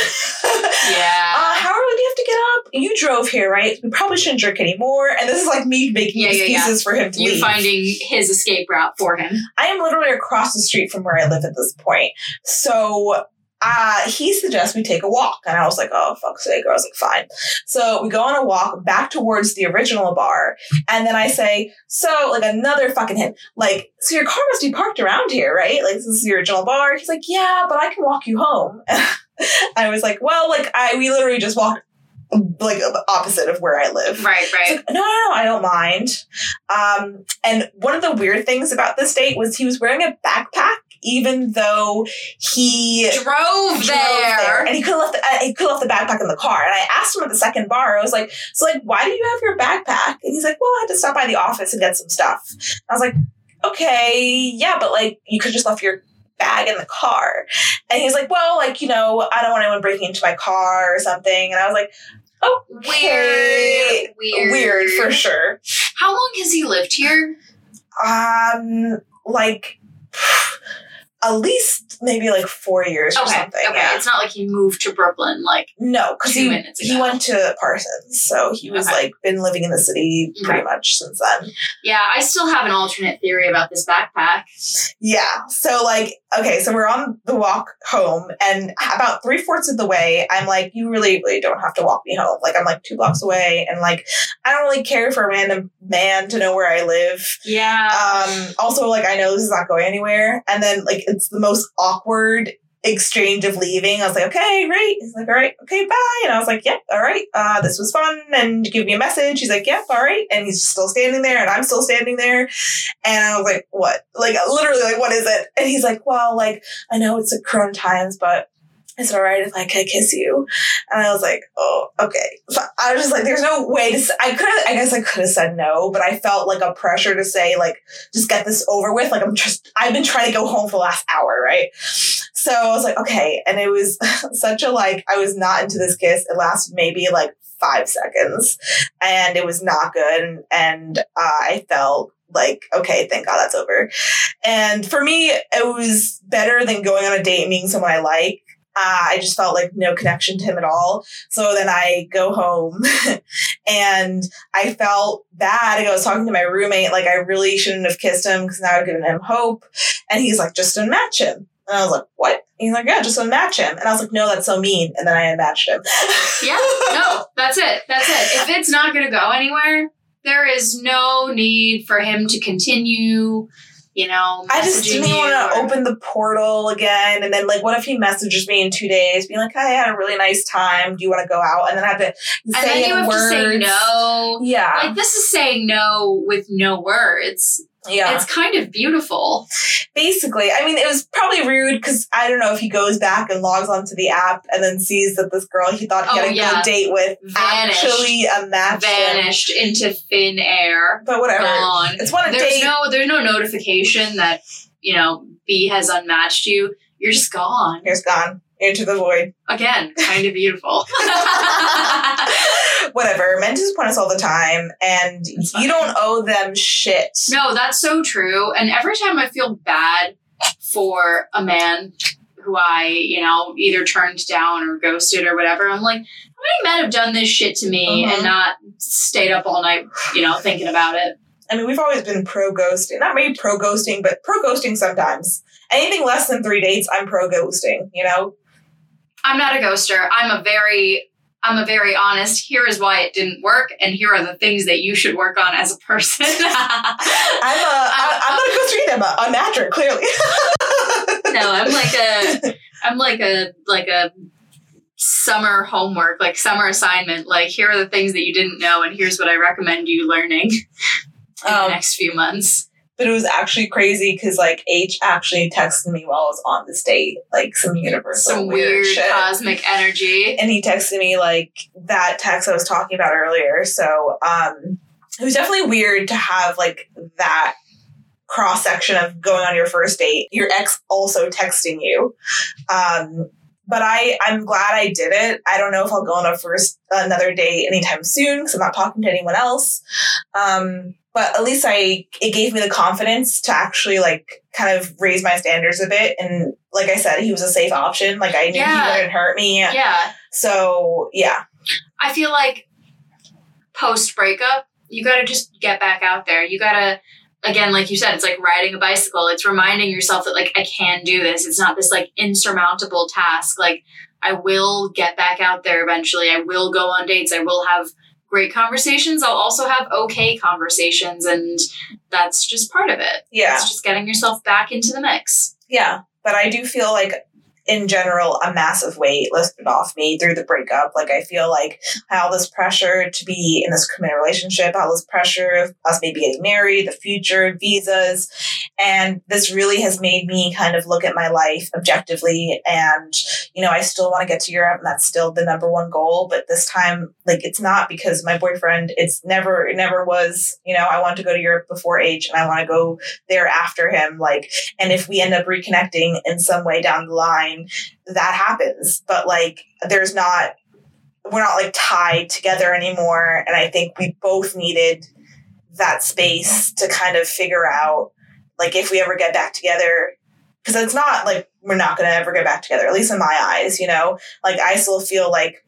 <laughs> Yeah. Uh, how early do you have to get up? You drove here, right? We probably shouldn't drink anymore. And this is like me making Yeah, yeah, yeah. excuses for him to you leave. finding his escape route for him. I am literally across the street from where I live at this point. So uh, he suggests we take a walk. And I was like, oh, fuck's sake. Girl. I was like, fine. So we go on a walk back towards the original bar. And then I say, so like another fucking hint, like, so your car must be parked around here, right? Like, this is the original bar. He's like, yeah, but I can walk you home. <laughs> I was like, well, like, I, we literally just walked like opposite of where I live. Right, right. like, no, no, no, I don't mind. Um, and one of the weird things about this date was he was wearing a backpack, even though he Drove drove there. and he could have left the, uh, he could have left the backpack in the car. And I asked him at the second bar, I was like, so like, why do you have your backpack? And he's like, well, I had to stop by the office and get some stuff. I was like, okay, yeah, but like, you could just left your bag in the car. And he's like, well, like, you know, I don't want anyone breaking into my car or something. And I was like, oh, Weird. Weird. weird for sure. How long has he lived here? Um, like at least maybe like four years or something. Okay. Yeah. It's not like he moved to Brooklyn. Like, No, because he he went to Parsons, so he was Okay. like been living in the city pretty Okay. much since then. yeah, I still have an alternate theory about this backpack. Yeah. So like, okay, so we're on the walk home, and about three fourths of the way, I'm like, you really, really don't have to walk me home. Like I'm like two blocks away, and like I don't really care for a random man to know where I live. Yeah. Um, also, like, I know this is not going anywhere. And then, like, it's the most awkward exchange of leaving. I was like, okay, great. He's like, all right, okay, bye. And I was like, yep, all right. Uh, this was fun. And give me a message. He's like, yep, all right. And he's still standing there, and I'm still standing there. And I was like, what? Like, literally, like, what is it? And he's like, well, like, I know it's a Corona times, but is it all right if I could kiss you? And I was like, oh, okay. So I was just like, there's no way to. s- I could. I guess I could have said no, but I felt like a pressure to say like, just get this over with. Like I'm just. I've been trying to go home for the last hour, right? So I was like, okay. And it was <laughs> such a like. I was not into this kiss. It lasted maybe like five seconds, and it was not good. And, uh, I felt like okay thank god that's over and for me it was better than going on a date and meeting someone i like uh, I just felt like no connection to him at all. So then I go home <laughs> and I felt bad. I was talking to my roommate, like I really shouldn't have kissed him because now I've given him hope. And he's like, just unmatch him. And I was like, what? He's like, yeah, just unmatch him. And I was like, no, that's so mean. And then I unmatched him. <laughs> yeah. No, that's it. That's it. If it's not going to go anywhere, there is no need for him to continue, you know, I just didn't want to open the portal again. And then, like, what if he messages me in two days, being like, "Hey, I had a really nice time. Do you want to go out?" And then I have to And then you have words. to say no. Yeah, Like, this is saying no with no words. Yeah. It's kind of beautiful. Basically, I mean, it was probably rude because I don't know if he goes back and logs onto the app and then sees that this girl he thought he Oh, had a yeah. good date with Vanished. actually a match. Vanished into thin air. But whatever. Gone. It's one a There's date. no there's no notification that, you know, B has unmatched you. You're just gone. Here's gone. into the void. Again, kind of beautiful. <laughs> <laughs> Whatever. Men disappoint us all the time, and you don't owe them shit. no, that's so true. And every time I feel bad for a man who I, you know, either turned down or ghosted or whatever, I'm like, how many men have done this shit to me Mhm. and not stayed up all night, you know, thinking about it? I mean, we've always been pro ghosting. Not maybe pro ghosting, but pro ghosting sometimes. Anything less than three dates, I'm pro ghosting, you know? I'm not a ghoster. I'm a very I'm a very honest. Here is why it didn't work, and here are the things that you should work on as a person. <laughs> I'm a, <laughs> I, I'm not a ghoster either. I'm a, a matcher, clearly. <laughs> no, I'm like a I'm like a like a summer homework, like summer assignment. Like here are the things that you didn't know, and here's what I recommend you learning in the Um, next few months. But it was actually crazy because, like, H actually texted me while I was on this date, like some universal Some weird, weird cosmic energy. and he texted me like that text I was talking about earlier. So um it was definitely weird to have like that cross section of going on your first date, your ex also texting you. Um but I, I'm glad I did it. I don't know if I'll go on a first another date anytime soon because I'm not talking to anyone else. Um, but at least I it gave me the confidence to actually like kind of raise my standards a bit. And like I said, he was a safe option. Like I knew Yeah. he wouldn't hurt me. Yeah. So yeah, I feel like post breakup, you got to just get back out there. You got to, again, like you said, it's like riding a bicycle. It's reminding yourself that, like, I can do this. It's not this, like, insurmountable task. Like, I will get back out there eventually. I will go on dates. I will have great conversations. I'll also have okay conversations. And that's just part of it. yeah, It's just getting yourself back into the mix. yeah. But I do feel like in general a massive weight lifted off me through the breakup. Like I feel like all this pressure to be in this committed relationship, all this pressure of us maybe getting married, the future, visas. And this really has made me kind of look at my life objectively. And, you know, I still want to get to Europe and that's still the number one goal. But this time, like it's not because my boyfriend, it's never, it never was, you know, I want to go to Europe before H and I want to go there after him. Like, and if we end up reconnecting in some way down the line, that happens. But like, there's not, we're not like tied together anymore. And I think we both needed that space to kind of figure out, like, if we ever get back together, because it's not like we're not going to ever get back together, at least in my eyes, you know? Like, I still feel like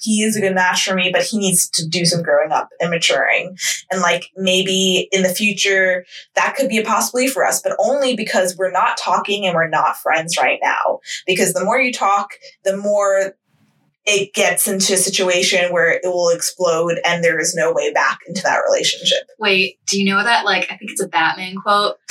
he is a good match for me, but he needs to do some growing up and maturing. And like maybe in the future, that could be a possibility for us, but only because we're not talking and we're not friends right now. Because the more you talk, the more it gets into a situation where it will explode and there is no way back into that relationship. Wait, do you know that? Like, I think it's a Batman quote. <laughs>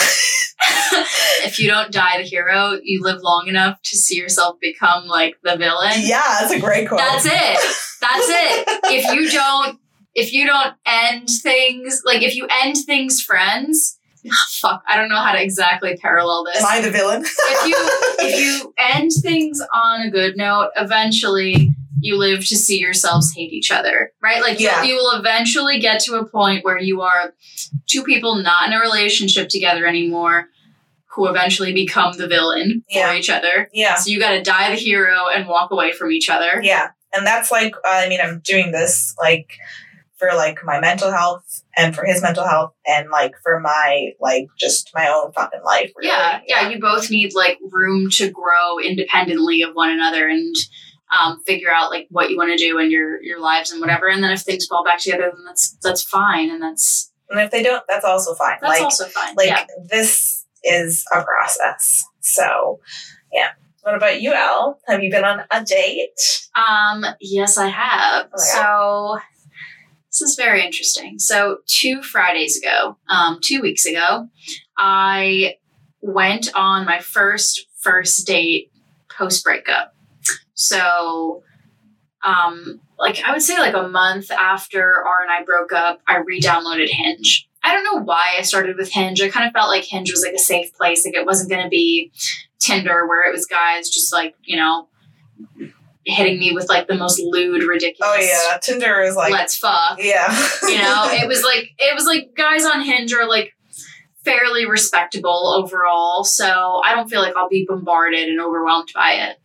<laughs> if you don't die the hero, you live long enough to see yourself become like the villain. Yeah, that's a great quote. That's it. That's it. <laughs> If you don't, if you don't end things, like if you end things friends, ah, fuck, I don't know how to exactly parallel this. Am I the villain? if you if <laughs> you end things on a good note, eventually you live to see yourselves hate each other, right? Like you- Yeah. you will eventually get to a point where you are two people not in a relationship together anymore, who eventually become the villain Yeah. for each other. yeah. So you got to die the hero and walk away from each other. Yeah. And that's like, uh, I mean, I'm doing this like for like my mental health and for his mental health and like for my, like, just my own fucking life. Really. Yeah, yeah, you both need like room to grow independently of one another and um, figure out like what you want to do in your your lives and whatever. And then if things fall back together, then that's that's fine, and that's And if they don't, that's also fine. that's like, also fine. like yeah. this is a process. So, yeah. What about you, Elle? Have you been on a date? Um, yes, I have. Oh, so this is very interesting. So two Fridays ago, um, two weeks ago, I went on my first first date post breakup. So, um, like I would say, like a month after R and I broke up, I re-downloaded Hinge. I don't know why I started with Hinge. I kind of felt like Hinge was like a safe place. Like it wasn't going to be Tinder where it was guys just like you know hitting me with like the most lewd, ridiculous. Oh, yeah. Tinder is like, let's fuck. yeah. You know, <laughs> it was like it was like guys on Hinge are like fairly respectable overall. So I don't feel like I'll be bombarded and overwhelmed by it.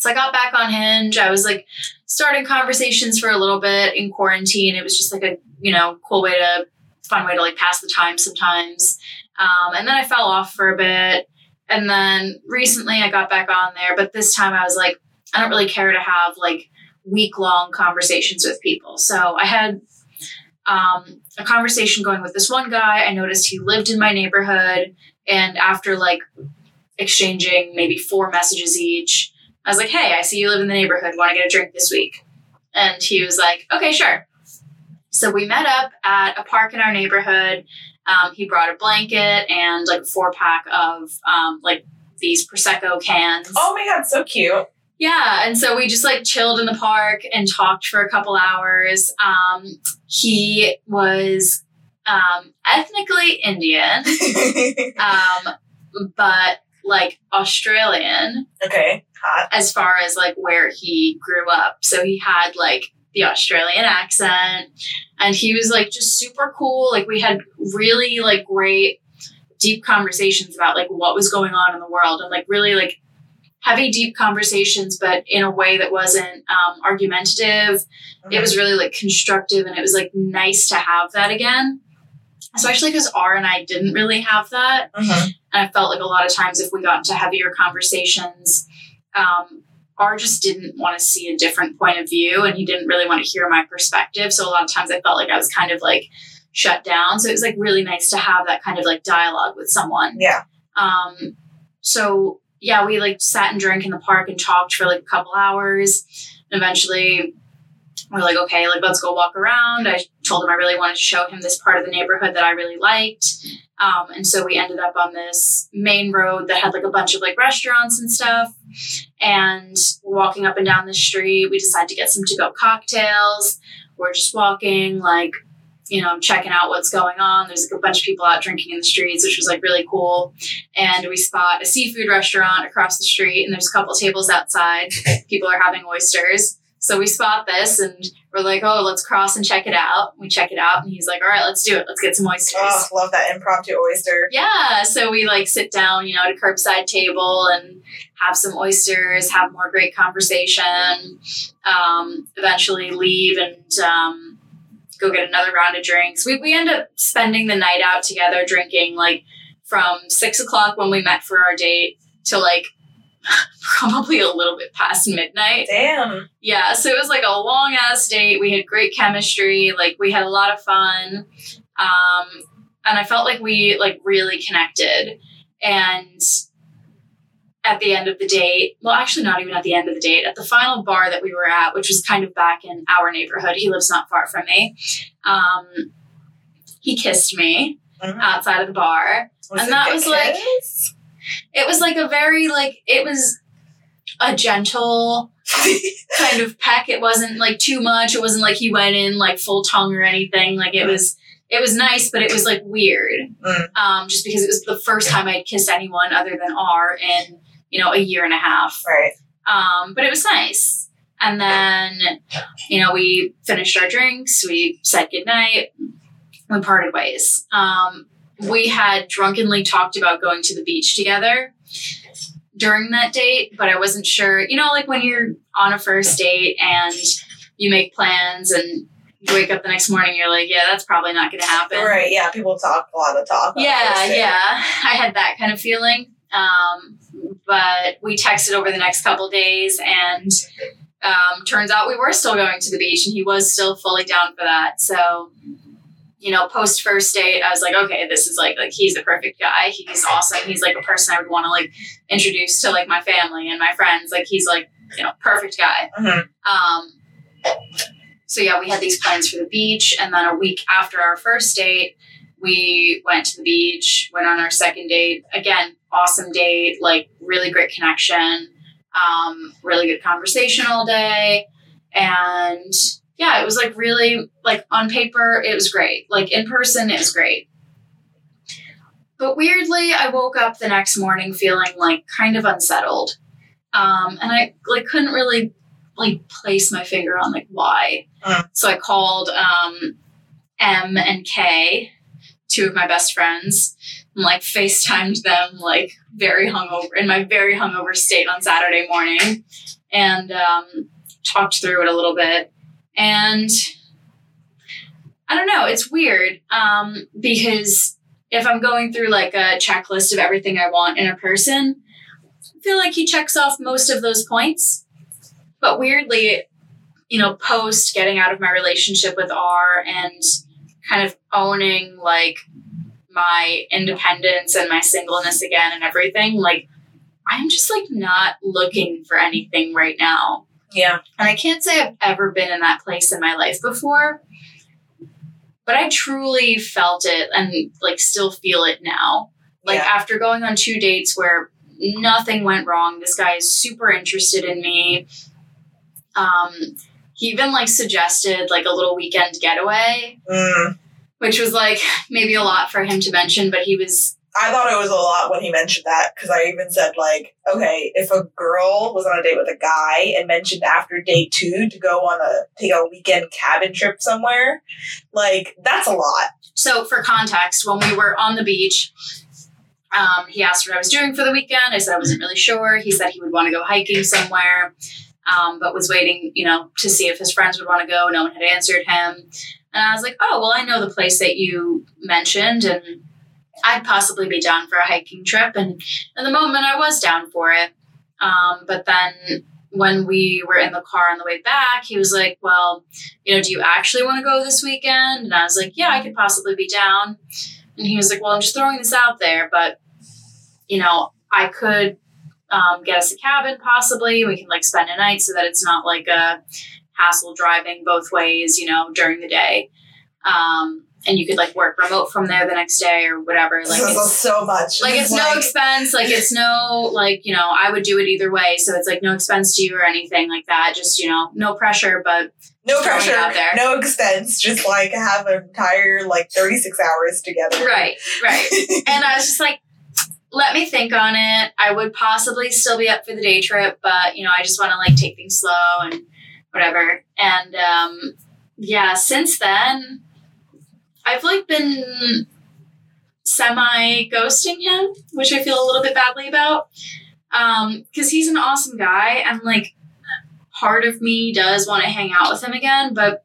So I got back on Hinge. I was like starting conversations for a little bit in quarantine. It was just like a, you know, cool way to, fun way to like pass the time sometimes. Um, and then I fell off for a bit. And then recently I got back on there, but this time I was like, I don't really care to have like week long conversations with people. So I had um, a conversation going with this one guy. I noticed he lived in my neighborhood. And after like exchanging maybe four messages each, I was like, hey, I see you live in the neighborhood. Want to get a drink this week? And he was like, okay, sure. So we met up at a park in our neighborhood. Um, he brought a blanket and like a four pack of um, like these Prosecco cans. Oh my god, so cute. Yeah, and so we just like chilled in the park and talked for a couple hours. Um, he was um, ethnically Indian, <laughs> um, but like Australian okay, as far as like where he grew up. So he had like the Australian accent and he was like just super cool. Like we had really like great deep conversations about like what was going on in the world and like really like heavy deep conversations but in a way that wasn't um, argumentative it was really like constructive and it was like nice to have that again especially because r and i didn't really have that Mhm. and I felt like a lot of times if we got into heavier conversations, um, R just didn't want to see a different point of view and he didn't really want to hear my perspective. So a lot of times I felt like I was kind of like shut down. So it was like really nice to have that kind of like dialogue with someone. Yeah. Um, so yeah, we like sat and drank in the park and talked for like a couple hours. And eventually we're like, okay, like let's go walk around. I told him I really wanted to show him this part of the neighborhood that I really liked. Um, and so we ended up on this main road that had like a bunch of like restaurants and stuff. And walking up and down the street, we decide to get some to go cocktails. We're just walking, like, you know, checking out what's going on. There's like a bunch of people out drinking in the streets, which was like really cool. And we spot a seafood restaurant across the street, and there's a couple tables outside. <laughs> People are having oysters. So we spot this and we're like, oh, let's cross and check it out. We check it out, and he's like, all right, let's do it. Let's get some oysters. Oh, love that impromptu oyster. Yeah, so we like sit down, you know, at a curbside table and have some oysters, have more great conversation. Um, eventually leave and um, go get another round of drinks. We we end up spending the night out together, drinking like from six o'clock when we met for our date to like <laughs> probably a little bit past midnight. Damn. Yeah, so it was like a long ass date. We had great chemistry. Like we had a lot of fun. Um, and I felt like we like really connected. And at the end of the date, well, actually not even at the end of the date, at the final bar that we were at, which was kind of back in our neighborhood. He lives not far from me. Um, he kissed me Mhm. outside of the bar. Was And that was, like- kiss? It was like a very like it was a gentle <laughs> kind of peck. It wasn't like too much. It wasn't like he went in like full tongue or anything. Like it was it was nice, but it was like weird. Mm. Um, just because it was the first time I'd kissed anyone other than R in, you know, a year and a half. right. Um, but it was nice. And then, you know, we finished our drinks, we said goodnight, we parted ways. Um, we had drunkenly talked about going to the beach together during that date, but I wasn't sure, you know, like when you're on a first date and you make plans and you wake up the next morning, you're like, yeah, that's probably not going to happen. Right. Yeah. People talk a lot of talk. Yeah, yeah. I had that kind of feeling. Um, but we texted over the next couple days, and um, turns out we were still going to the beach, and he was still fully down for that. So, you know, post first date, I was like, okay, this is like like he's the perfect guy. He's awesome. He's like a person I would want to like introduce to like my family and my friends. Like he's like you know perfect guy. Mhm. Um, so yeah, we had these plans for the beach, and then a week after our first date, we went to the beach. Went on our second date. Again, awesome date. Like really great connection. Um, really good conversation all day, and yeah, it was like really like on paper it was great. Like in person it was great. But weirdly, I woke up the next morning feeling like kind of unsettled. Um, and I like couldn't really like place my finger on like why. Mm. So I called um, M and K, two of my best friends, and like FaceTimed them like very hungover in my very hungover state on Saturday morning and um, talked through it a little bit. And I don't know, it's weird um, because if I'm going through like a checklist of everything I want in a person, I feel like he checks off most of those points. But weirdly, you know, post getting out of my relationship with R and kind of owning like my independence and my singleness again and everything, like I'm just like not looking for anything right now. Yeah. And I can't say I've ever been in that place in my life before, but I truly felt it and like still feel it now. Like Yeah. after going on two dates where nothing went wrong, this guy is super interested in me. Um, he even like suggested like a little weekend getaway, Mm. which was like maybe a lot for him to mention, but he was I thought it was a lot when he mentioned that because I even said like, okay, if a girl was on a date with a guy and mentioned after day two to go on a take a weekend cabin trip somewhere, like that's a lot. So, for context, when we were on the beach, um, he asked what I was doing for the weekend. I said I wasn't really sure. He said he would want to go hiking somewhere, um, but was waiting, you know, to see if his friends would want to go. No one had answered him. And I was like, oh, well, I know the place that you mentioned, and I'd possibly be down for a hiking trip. And in the moment, I was down for it. Um, but then when we were in the car on the way back, he was like, well, you know, do you actually want to go this weekend? And I was like, yeah, I could possibly be down. And he was like, well, I'm just throwing this out there, but, you know, I could um, get us a cabin possibly. We can like spend a night so that it's not like a hassle driving both ways, you know, during the day. Um, and you could like work remote from there the next day or whatever. Like, it's, so much. like it's no expense like it's no like you know i would do it either way so it's like no expense to you or anything like that just you know no pressure but no pressure, out there. no expense. Just like have an entire like thirty six hours together. right right <laughs> and i was just like let me think on it i would possibly still be up for the day trip but you know i just want to like take things slow and whatever and um yeah since then i've like been semi ghosting him which i feel a little bit badly about um because he's an awesome guy and like part of me does want to hang out with him again but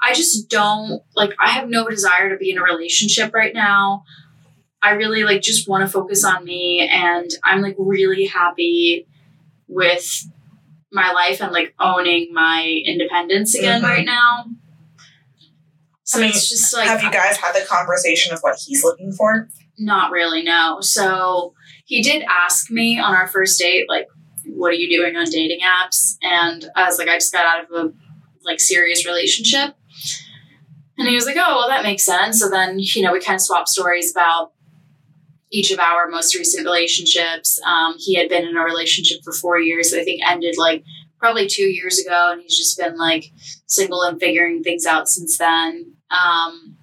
i just don't like i have no desire to be in a relationship right now I really like just want to focus on me and I'm like really happy with my life and like owning my independence again Mhm. right now. So I mean, it's just like have you guys had the conversation of what he's looking for? not really no. So he did ask me on our first date like what are you doing on dating apps? And I was like I just got out of a like serious relationship. And he was like, "Oh, well that makes sense." So then, you know, we kind of swapped stories about each of our most recent relationships. Um, he had been in a relationship for four years that I think ended like probably two years ago, and he's just been like single and figuring things out since then. Um,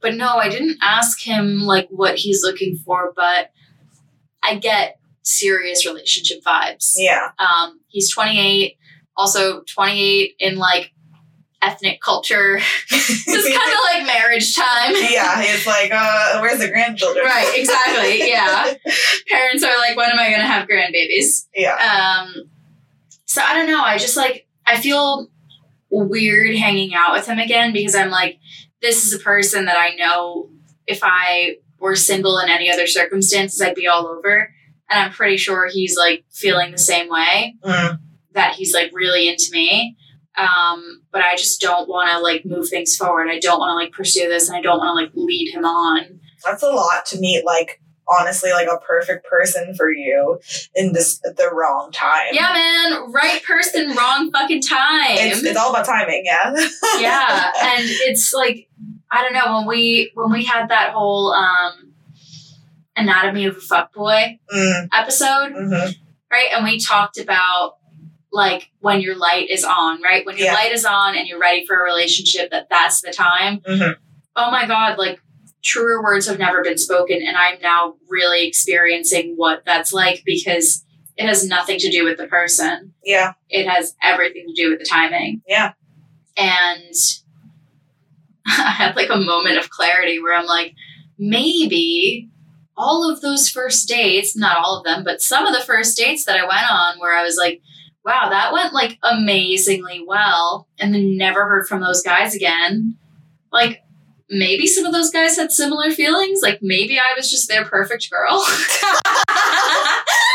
but no, I didn't ask him like what he's looking for, but I get serious relationship vibes. Yeah. Um, he's 28, also 28 in like ethnic culture. <laughs> it's kind of like marriage time. yeah, it's like, uh, where's the grandchildren? Right, exactly. Yeah. <laughs> Parents are like, when am I going to have grandbabies? Yeah. Um, so I don't know. I just like, I feel weird hanging out with him again because I'm like, this is a person that I know if I were single in any other circumstances, I'd be all over. And I'm pretty sure he's like feeling the same way Mm. that he's like really into me. Um, but I just don't want to like move things forward. I don't want to like pursue this and I don't want to like lead him on. That's a lot to meet, like, honestly, like a perfect person for you in this the wrong time. Yeah, man, right person, wrong fucking time. It's, it's all about timing, yeah. <laughs> yeah, and it's like I don't know when we when we had that whole um anatomy of a fuckboy Mm, episode, hmm right? And we talked about like when your light is on, right? When your Yeah. light is on and you're ready for a relationship, that that's the time. Mhm. Oh my god, like truer words have never been spoken, and I'm now really experiencing what that's like because it has nothing to do with the person Yeah. it has everything to do with the timing. Yeah. And <laughs> I had like a moment of clarity where I'm like, maybe all of those first dates, not all of them, but some of the first dates that I went on where I was like, wow, that went like amazingly well, and then never heard from those guys again. Like, maybe some of those guys had similar feelings. Like, maybe I was just their perfect girl. <laughs>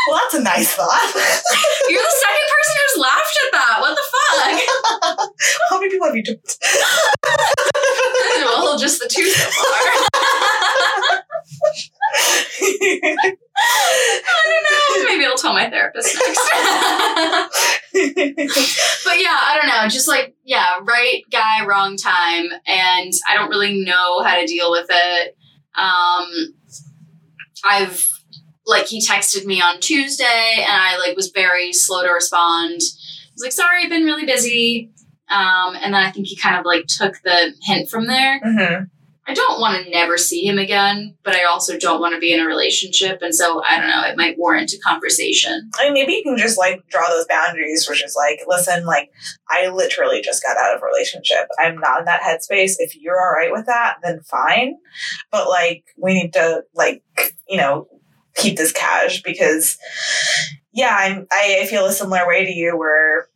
Well, that's a nice thought. <laughs> You're the second person who's laughed at that. What the fuck? <laughs> How many people have you duped? well, just the two so far. I don't know. Maybe I'll tell my therapist next. <laughs> but yeah, I don't know. Just like, yeah, right guy, wrong time. And I don't really know how to deal with it. Um, I've, like, he texted me on Tuesday and I, like, was very slow to respond. I was like, sorry, I've been really busy. Um, and then I think he kind of, like, took the hint from there. hmm I don't want to never see him again, but I also don't want to be in a relationship. And so I don't know, it might warrant a conversation. I mean, maybe you can just like draw those boundaries, which is like, listen, like, I literally just got out of a relationship. I'm not in that headspace. If you're all right with that, then fine. But like, we need to like, you know, keep this cash because, yeah, I'm. I, I feel a similar way to you where.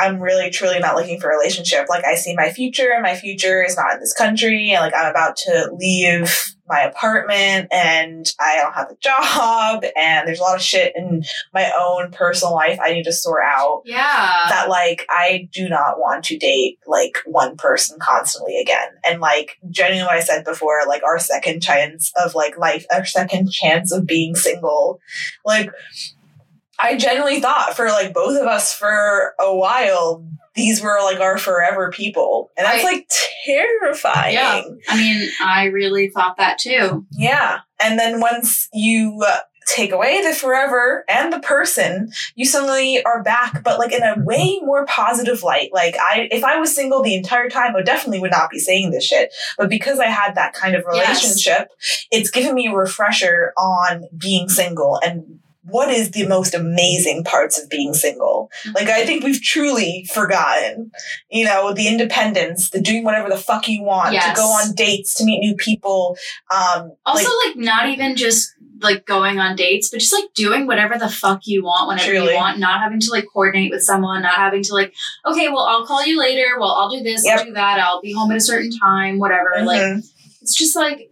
I'm really truly not looking for a relationship. Like I see my future, and my future is not in this country, and like I'm about to leave my apartment, and I don't have a job, and there's a lot of shit in my own personal life I need to sort out. Yeah. That like I do not want to date like one person constantly again. And like genuinely what I said before, like our second chance of like life, our second chance of being single, like I generally thought for like both of us for a while, these were like our forever people. And that's Right. like terrifying. Yeah. I mean, I really thought that too. Yeah. And then once you uh, take away the forever and the person, you suddenly are back, but like in a way more positive light. Like I, if I was single the entire time, I definitely would not be saying this shit. But because I had that kind of Yes. relationship, it's given me a refresher on being single and what is the most amazing parts of being single. Like I think we've truly forgotten, you know, the independence, the doing whatever the fuck you want, Yes. to go on dates, to meet new people. Um, Also, like, like, not even just like going on dates, but just like doing whatever the fuck you want whenever Truly. you want, not having to like coordinate with someone, not having to like, okay, well, I'll call you later. Well, I'll do this, Yep. I'll do that. I'll be home at a certain time, whatever. Like, mhm. it's just like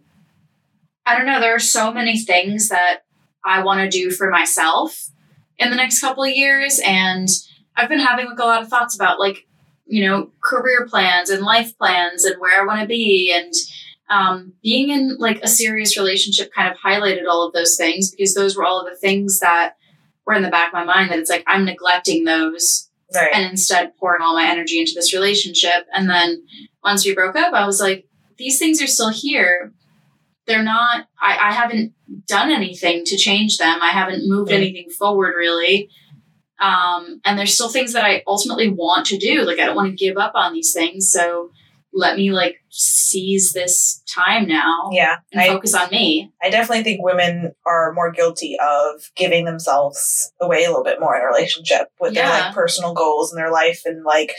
I don't know. There are so many things that I want to do for myself in the next couple of years, and I've been having like a lot of thoughts about like you know career plans and life plans and where I want to be and. Um, being in like a serious relationship kind of highlighted all of those things because those were all of the things that were in the back of my mind that it's like I'm neglecting those right. and instead pouring all my energy into this relationship. And then once we broke up, I was like, these things are still here. They're not, I, I haven't done anything to change them. I haven't moved anything forward really. Um, and there's still things that I ultimately want to do. Like, I don't want to give up on these things. So let me like seize this time now yeah, and I, focus on me. I definitely think women are more guilty of giving themselves away a little bit more in a relationship with their like personal goals in their life and like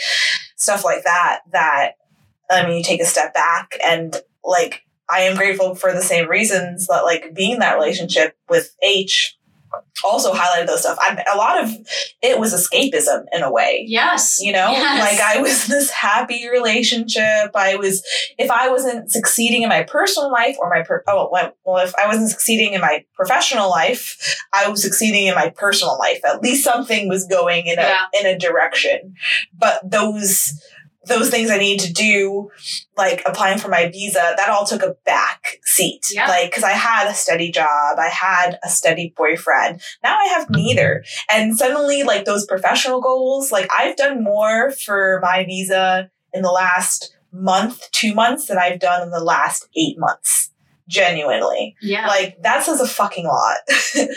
stuff like that. That I mean, you take a step back and like I am grateful for the same reasons that like being in that relationship with H also highlighted those stuff. I, a lot of it was escapism in a way. Yes. You know, Yes. like I was this happy relationship. I was, if I wasn't succeeding in my personal life or my, per- oh, well, well, if I wasn't succeeding in my professional life, I was succeeding in my personal life. At least something was going in a, Yeah. in a direction. But those, those things I need to do, like applying for my visa, that all took a back seat. Yeah. Like, cause I had a steady job, I had a steady boyfriend. Now I have neither. And suddenly, like those professional goals, like I've done more for my visa in the last month, two months than I've done in the last eight months. Genuinely. Yeah. Like that says a fucking lot. <laughs>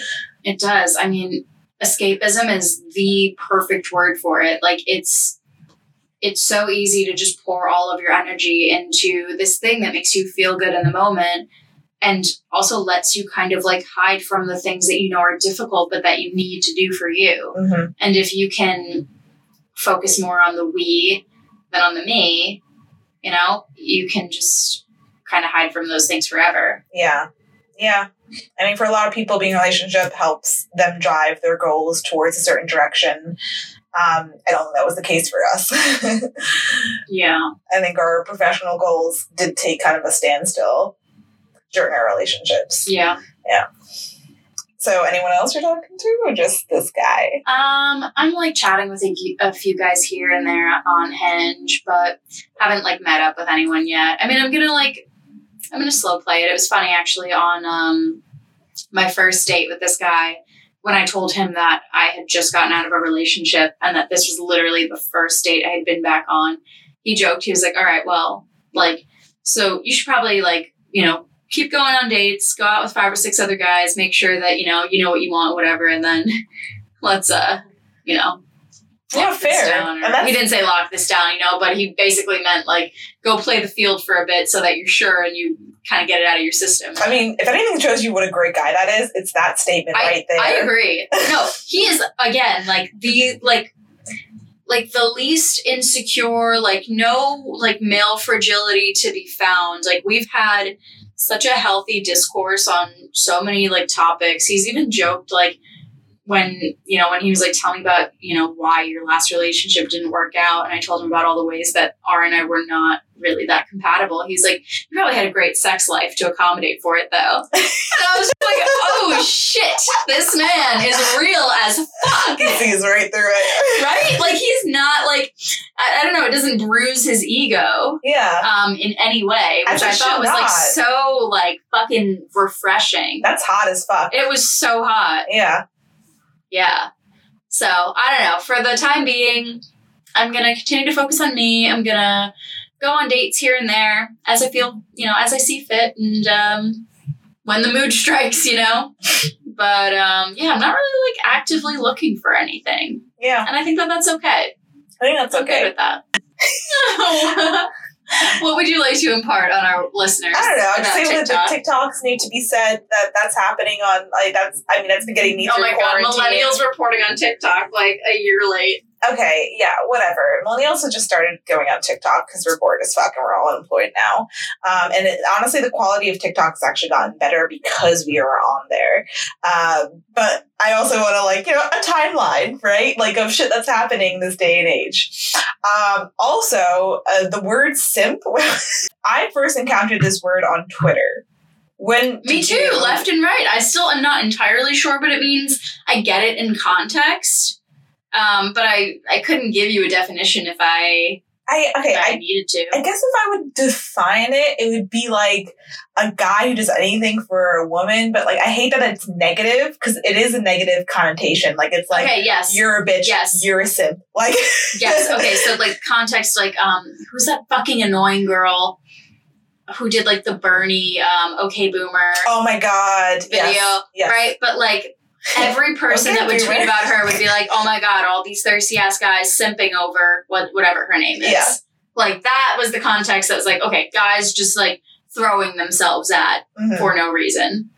It does. I mean, escapism is the perfect word for it. Like it's it's so easy to just pour all of your energy into this thing that makes you feel good in the moment and also lets you kind of like hide from the things that you know are difficult but that you need to do for you. hmm And if you can focus more on the we than on the me, you know, you can just kind of hide from those things forever. Yeah. Yeah. I mean, for a lot of people, being in a relationship helps them drive their goals towards a certain direction. Um, I don't think that was the case for us. <laughs> Yeah. I think our professional goals did take kind of a standstill during our relationships. Yeah. Yeah. So, anyone else you're talking to, or just this guy? Um, I'm like chatting with a, a few guys here and there on Hinge, but haven't like met up with anyone yet. I mean, I'm gonna like, I'm gonna slow play it. It was funny actually on um my first date with this guy when I told him that I had just gotten out of a relationship and that this was literally the first date I had been back on. He joked. He was like, "All right, well, like, so you should probably like, you know." Keep going on dates, go out with five or six other guys, make sure that, you know, you know what you want, whatever, and then <laughs> let's uh you know Yeah, fair. or- he didn't say lock this down you know but he basically meant like go play the field for a bit so that you're sure and you kind of get it out of your system I mean, if anything shows you what a great guy that is, it's that statement right there. I agree <laughs> no he is again like the like like the least insecure like no like male fragility to be found like we've had such a healthy discourse on so many like topics he's even joked like when you know when he was like telling me about you know why your last relationship didn't work out and i told him about all the ways that r and i were not really that compatible he's like you probably had a great sex life to accommodate for it though <laughs> and i was like oh shit this man is real as fuck He sees right through it. right like he's not like I, I don't know it doesn't bruise his ego Yeah. um in any way which As i thought was like so like fucking refreshing That's hot as fuck. it was so hot Yeah. Yeah. So I don't know. For the time being, I'm gonna continue to focus on me. I'm gonna go on dates here and there as I feel, you know, as I see fit, and um, when the mood <laughs> strikes, you know. But um, yeah, I'm not really like actively looking for anything, Yeah. and I think that that's okay. I think that's good okay. with that. <laughs> <laughs> what would you like to impart on our listeners? I don't know. I'd about say that the TikToks need to be said that that's happening on like that's. I mean, that's been getting me Oh through my god, quarantine. millennials reporting on TikTok like a year late. Okay, yeah, whatever. Millennials have just started going on TikTok because we're bored as fuck and we're all unemployed now. Um, and it, honestly, the quality of TikTok has actually gotten better because we are on there. Um, but I also want to like you know a timeline, right? Like of shit that's happening this day and age. Um, also, uh, the word simp. <laughs> I first encountered this word on Twitter. When Me too, you- left and right. I still am not entirely sure, but it means I get it in context. Um, but I, I couldn't give you a definition if I, I okay. I I needed to. I guess if I would define it, it would be like a guy who does anything for a woman, but like I hate that it's negative because it is a negative connotation. Like it's like okay, yes. you're a bitch, Yes. you're a simp. Like yes, <laughs> okay, so like context, like, um, who's that fucking annoying girl who did like the Bernie, um, okay boomer oh my god, video, yes, yes. right? But like, every person that would tweet about her would be like, "Oh my god, all these thirsty ass guys simping over what whatever her name is." Yeah. Like that was the context that was like, okay, guys just like throwing themselves at Mhm. for no reason.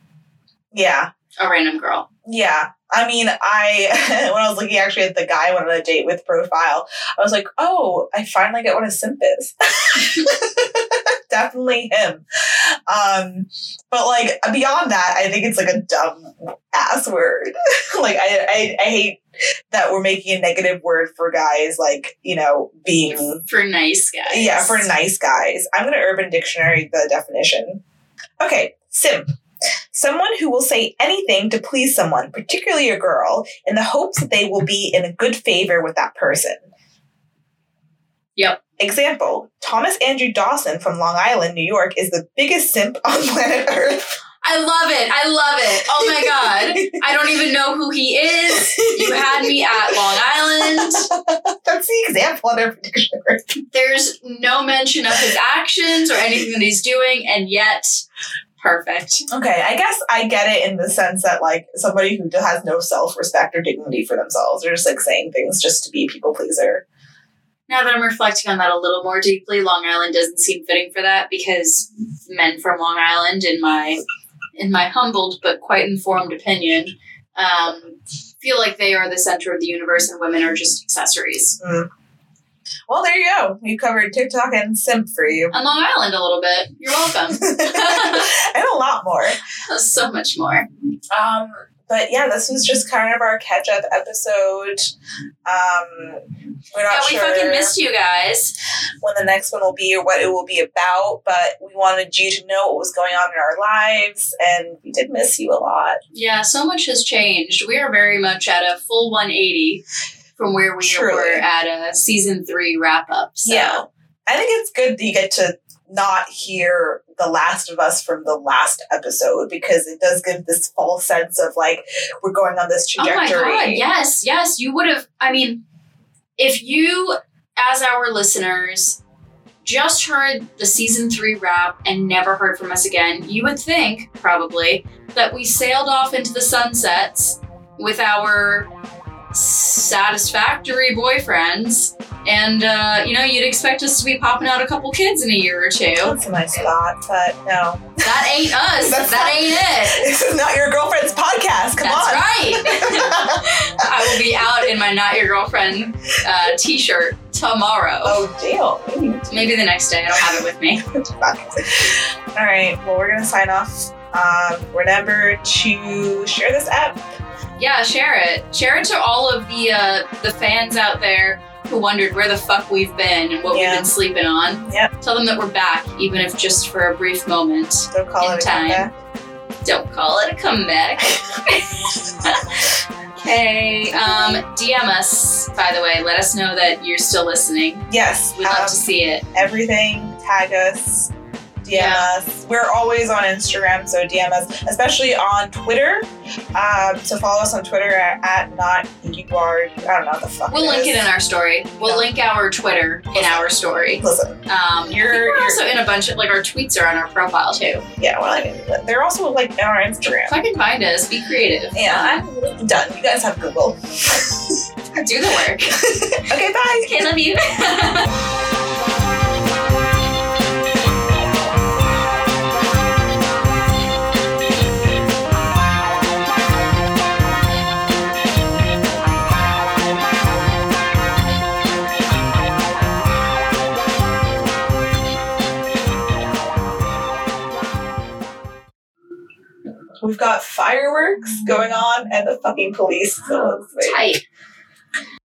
Yeah, A random girl. Yeah. I mean, I <laughs> when I was looking actually at the guy I went on a date with profile, I was like, oh, I finally get what a simp is. Definitely him. Um, but like beyond that, I think it's like a dumb ass word. <laughs> like I, I I hate that we're making a negative word for guys like, you know, being For nice guys. yeah, for nice guys. I'm gonna urban dictionary the definition. Okay, simp. Someone who will say anything to please someone, particularly a girl, in the hopes that they will be in a good favor with that person. Yep. Example Thomas Andrew Dawson from Long Island, New York, is the biggest simp on <laughs> planet Earth. I love it. I love it. Oh my god. I don't even know who he is. You had me at Long Island. <laughs> That's the example Urban Dictionary. There's no mention of his actions or anything that he's doing, and yet perfect. Okay, I guess I get it in the sense that like somebody who has no self respect or dignity for themselves, they're just like saying things just to be people pleaser. Now that I'm reflecting on that a little more deeply, Long Island doesn't seem fitting for that because men from Long Island, in my in my humbled but quite informed opinion, um, feel like they are the center of the universe and women are just accessories. Well, there you go. We covered TikTok and simp for you. On Long Island, a little bit. You're welcome. <laughs> and a lot more. <laughs> so much more. Um, but yeah, this was just kind of our catch up episode. Um, we're not yeah, we sure fucking missed you guys. when the next one will be or what it will be about, but we wanted you to know what was going on in our lives, and we did miss you a lot. Yeah, so much has changed. We are very much at a full 180 from where we Truly. were at a season three wrap up. So. Yeah. I think it's good that you get to not hear The Last of Us from the last episode because it does give this false sense of like we're going on this trajectory. Oh my god, yes, yes. You would have, I mean, if you, as our listeners, just heard the season three wrap and never heard from us again, you would think, probably, that we sailed off into the sunsets with our satisfactory boyfriends. And, uh, you know, you'd expect us to be popping out a couple kids in a year or two. That's a nice thought, but no. That ain't us. That not- ain't it. <laughs> This is not your girlfriend's podcast. Come on. That's on. right. <laughs> I will be out in my not your girlfriend uh, t-shirt tomorrow. oh, deal. Maybe. Maybe the next day. I don't have it with me. <laughs> All right. Well, we're gonna sign off. Um, remember to share this app. Yeah, share it. Share it to all of the uh, the fans out there who wondered where the fuck we've been and what Yeah. we've been sleeping on. Yep. Tell them that we're back, even if just for a brief moment. Don't call it a time. comeback. Don't call it a comeback. <laughs> okay. Um, DM us, by the way. Let us know that you're still listening. Yes. We'd love um, to see it. everything. Tag us. DM Yeah. us. We're always on Instagram, so DM us, especially on Twitter. Um, so follow us on Twitter at, at not you are. I don't know the fuck. We'll link it in our story. We'll link our Twitter in our story. Listen, Um, You're- we're you're- also in a bunch of like our tweets are on our profile too. yeah, well, I mean, they're also like on our Instagram. Fucking find us. Be creative. Yeah, I'm done. You guys have Google. <laughs> Do the work. <laughs> okay, bye. okay, love you. <laughs> We've got fireworks mm-hmm. going on and the fucking police. <laughs> So let's wait. Tight.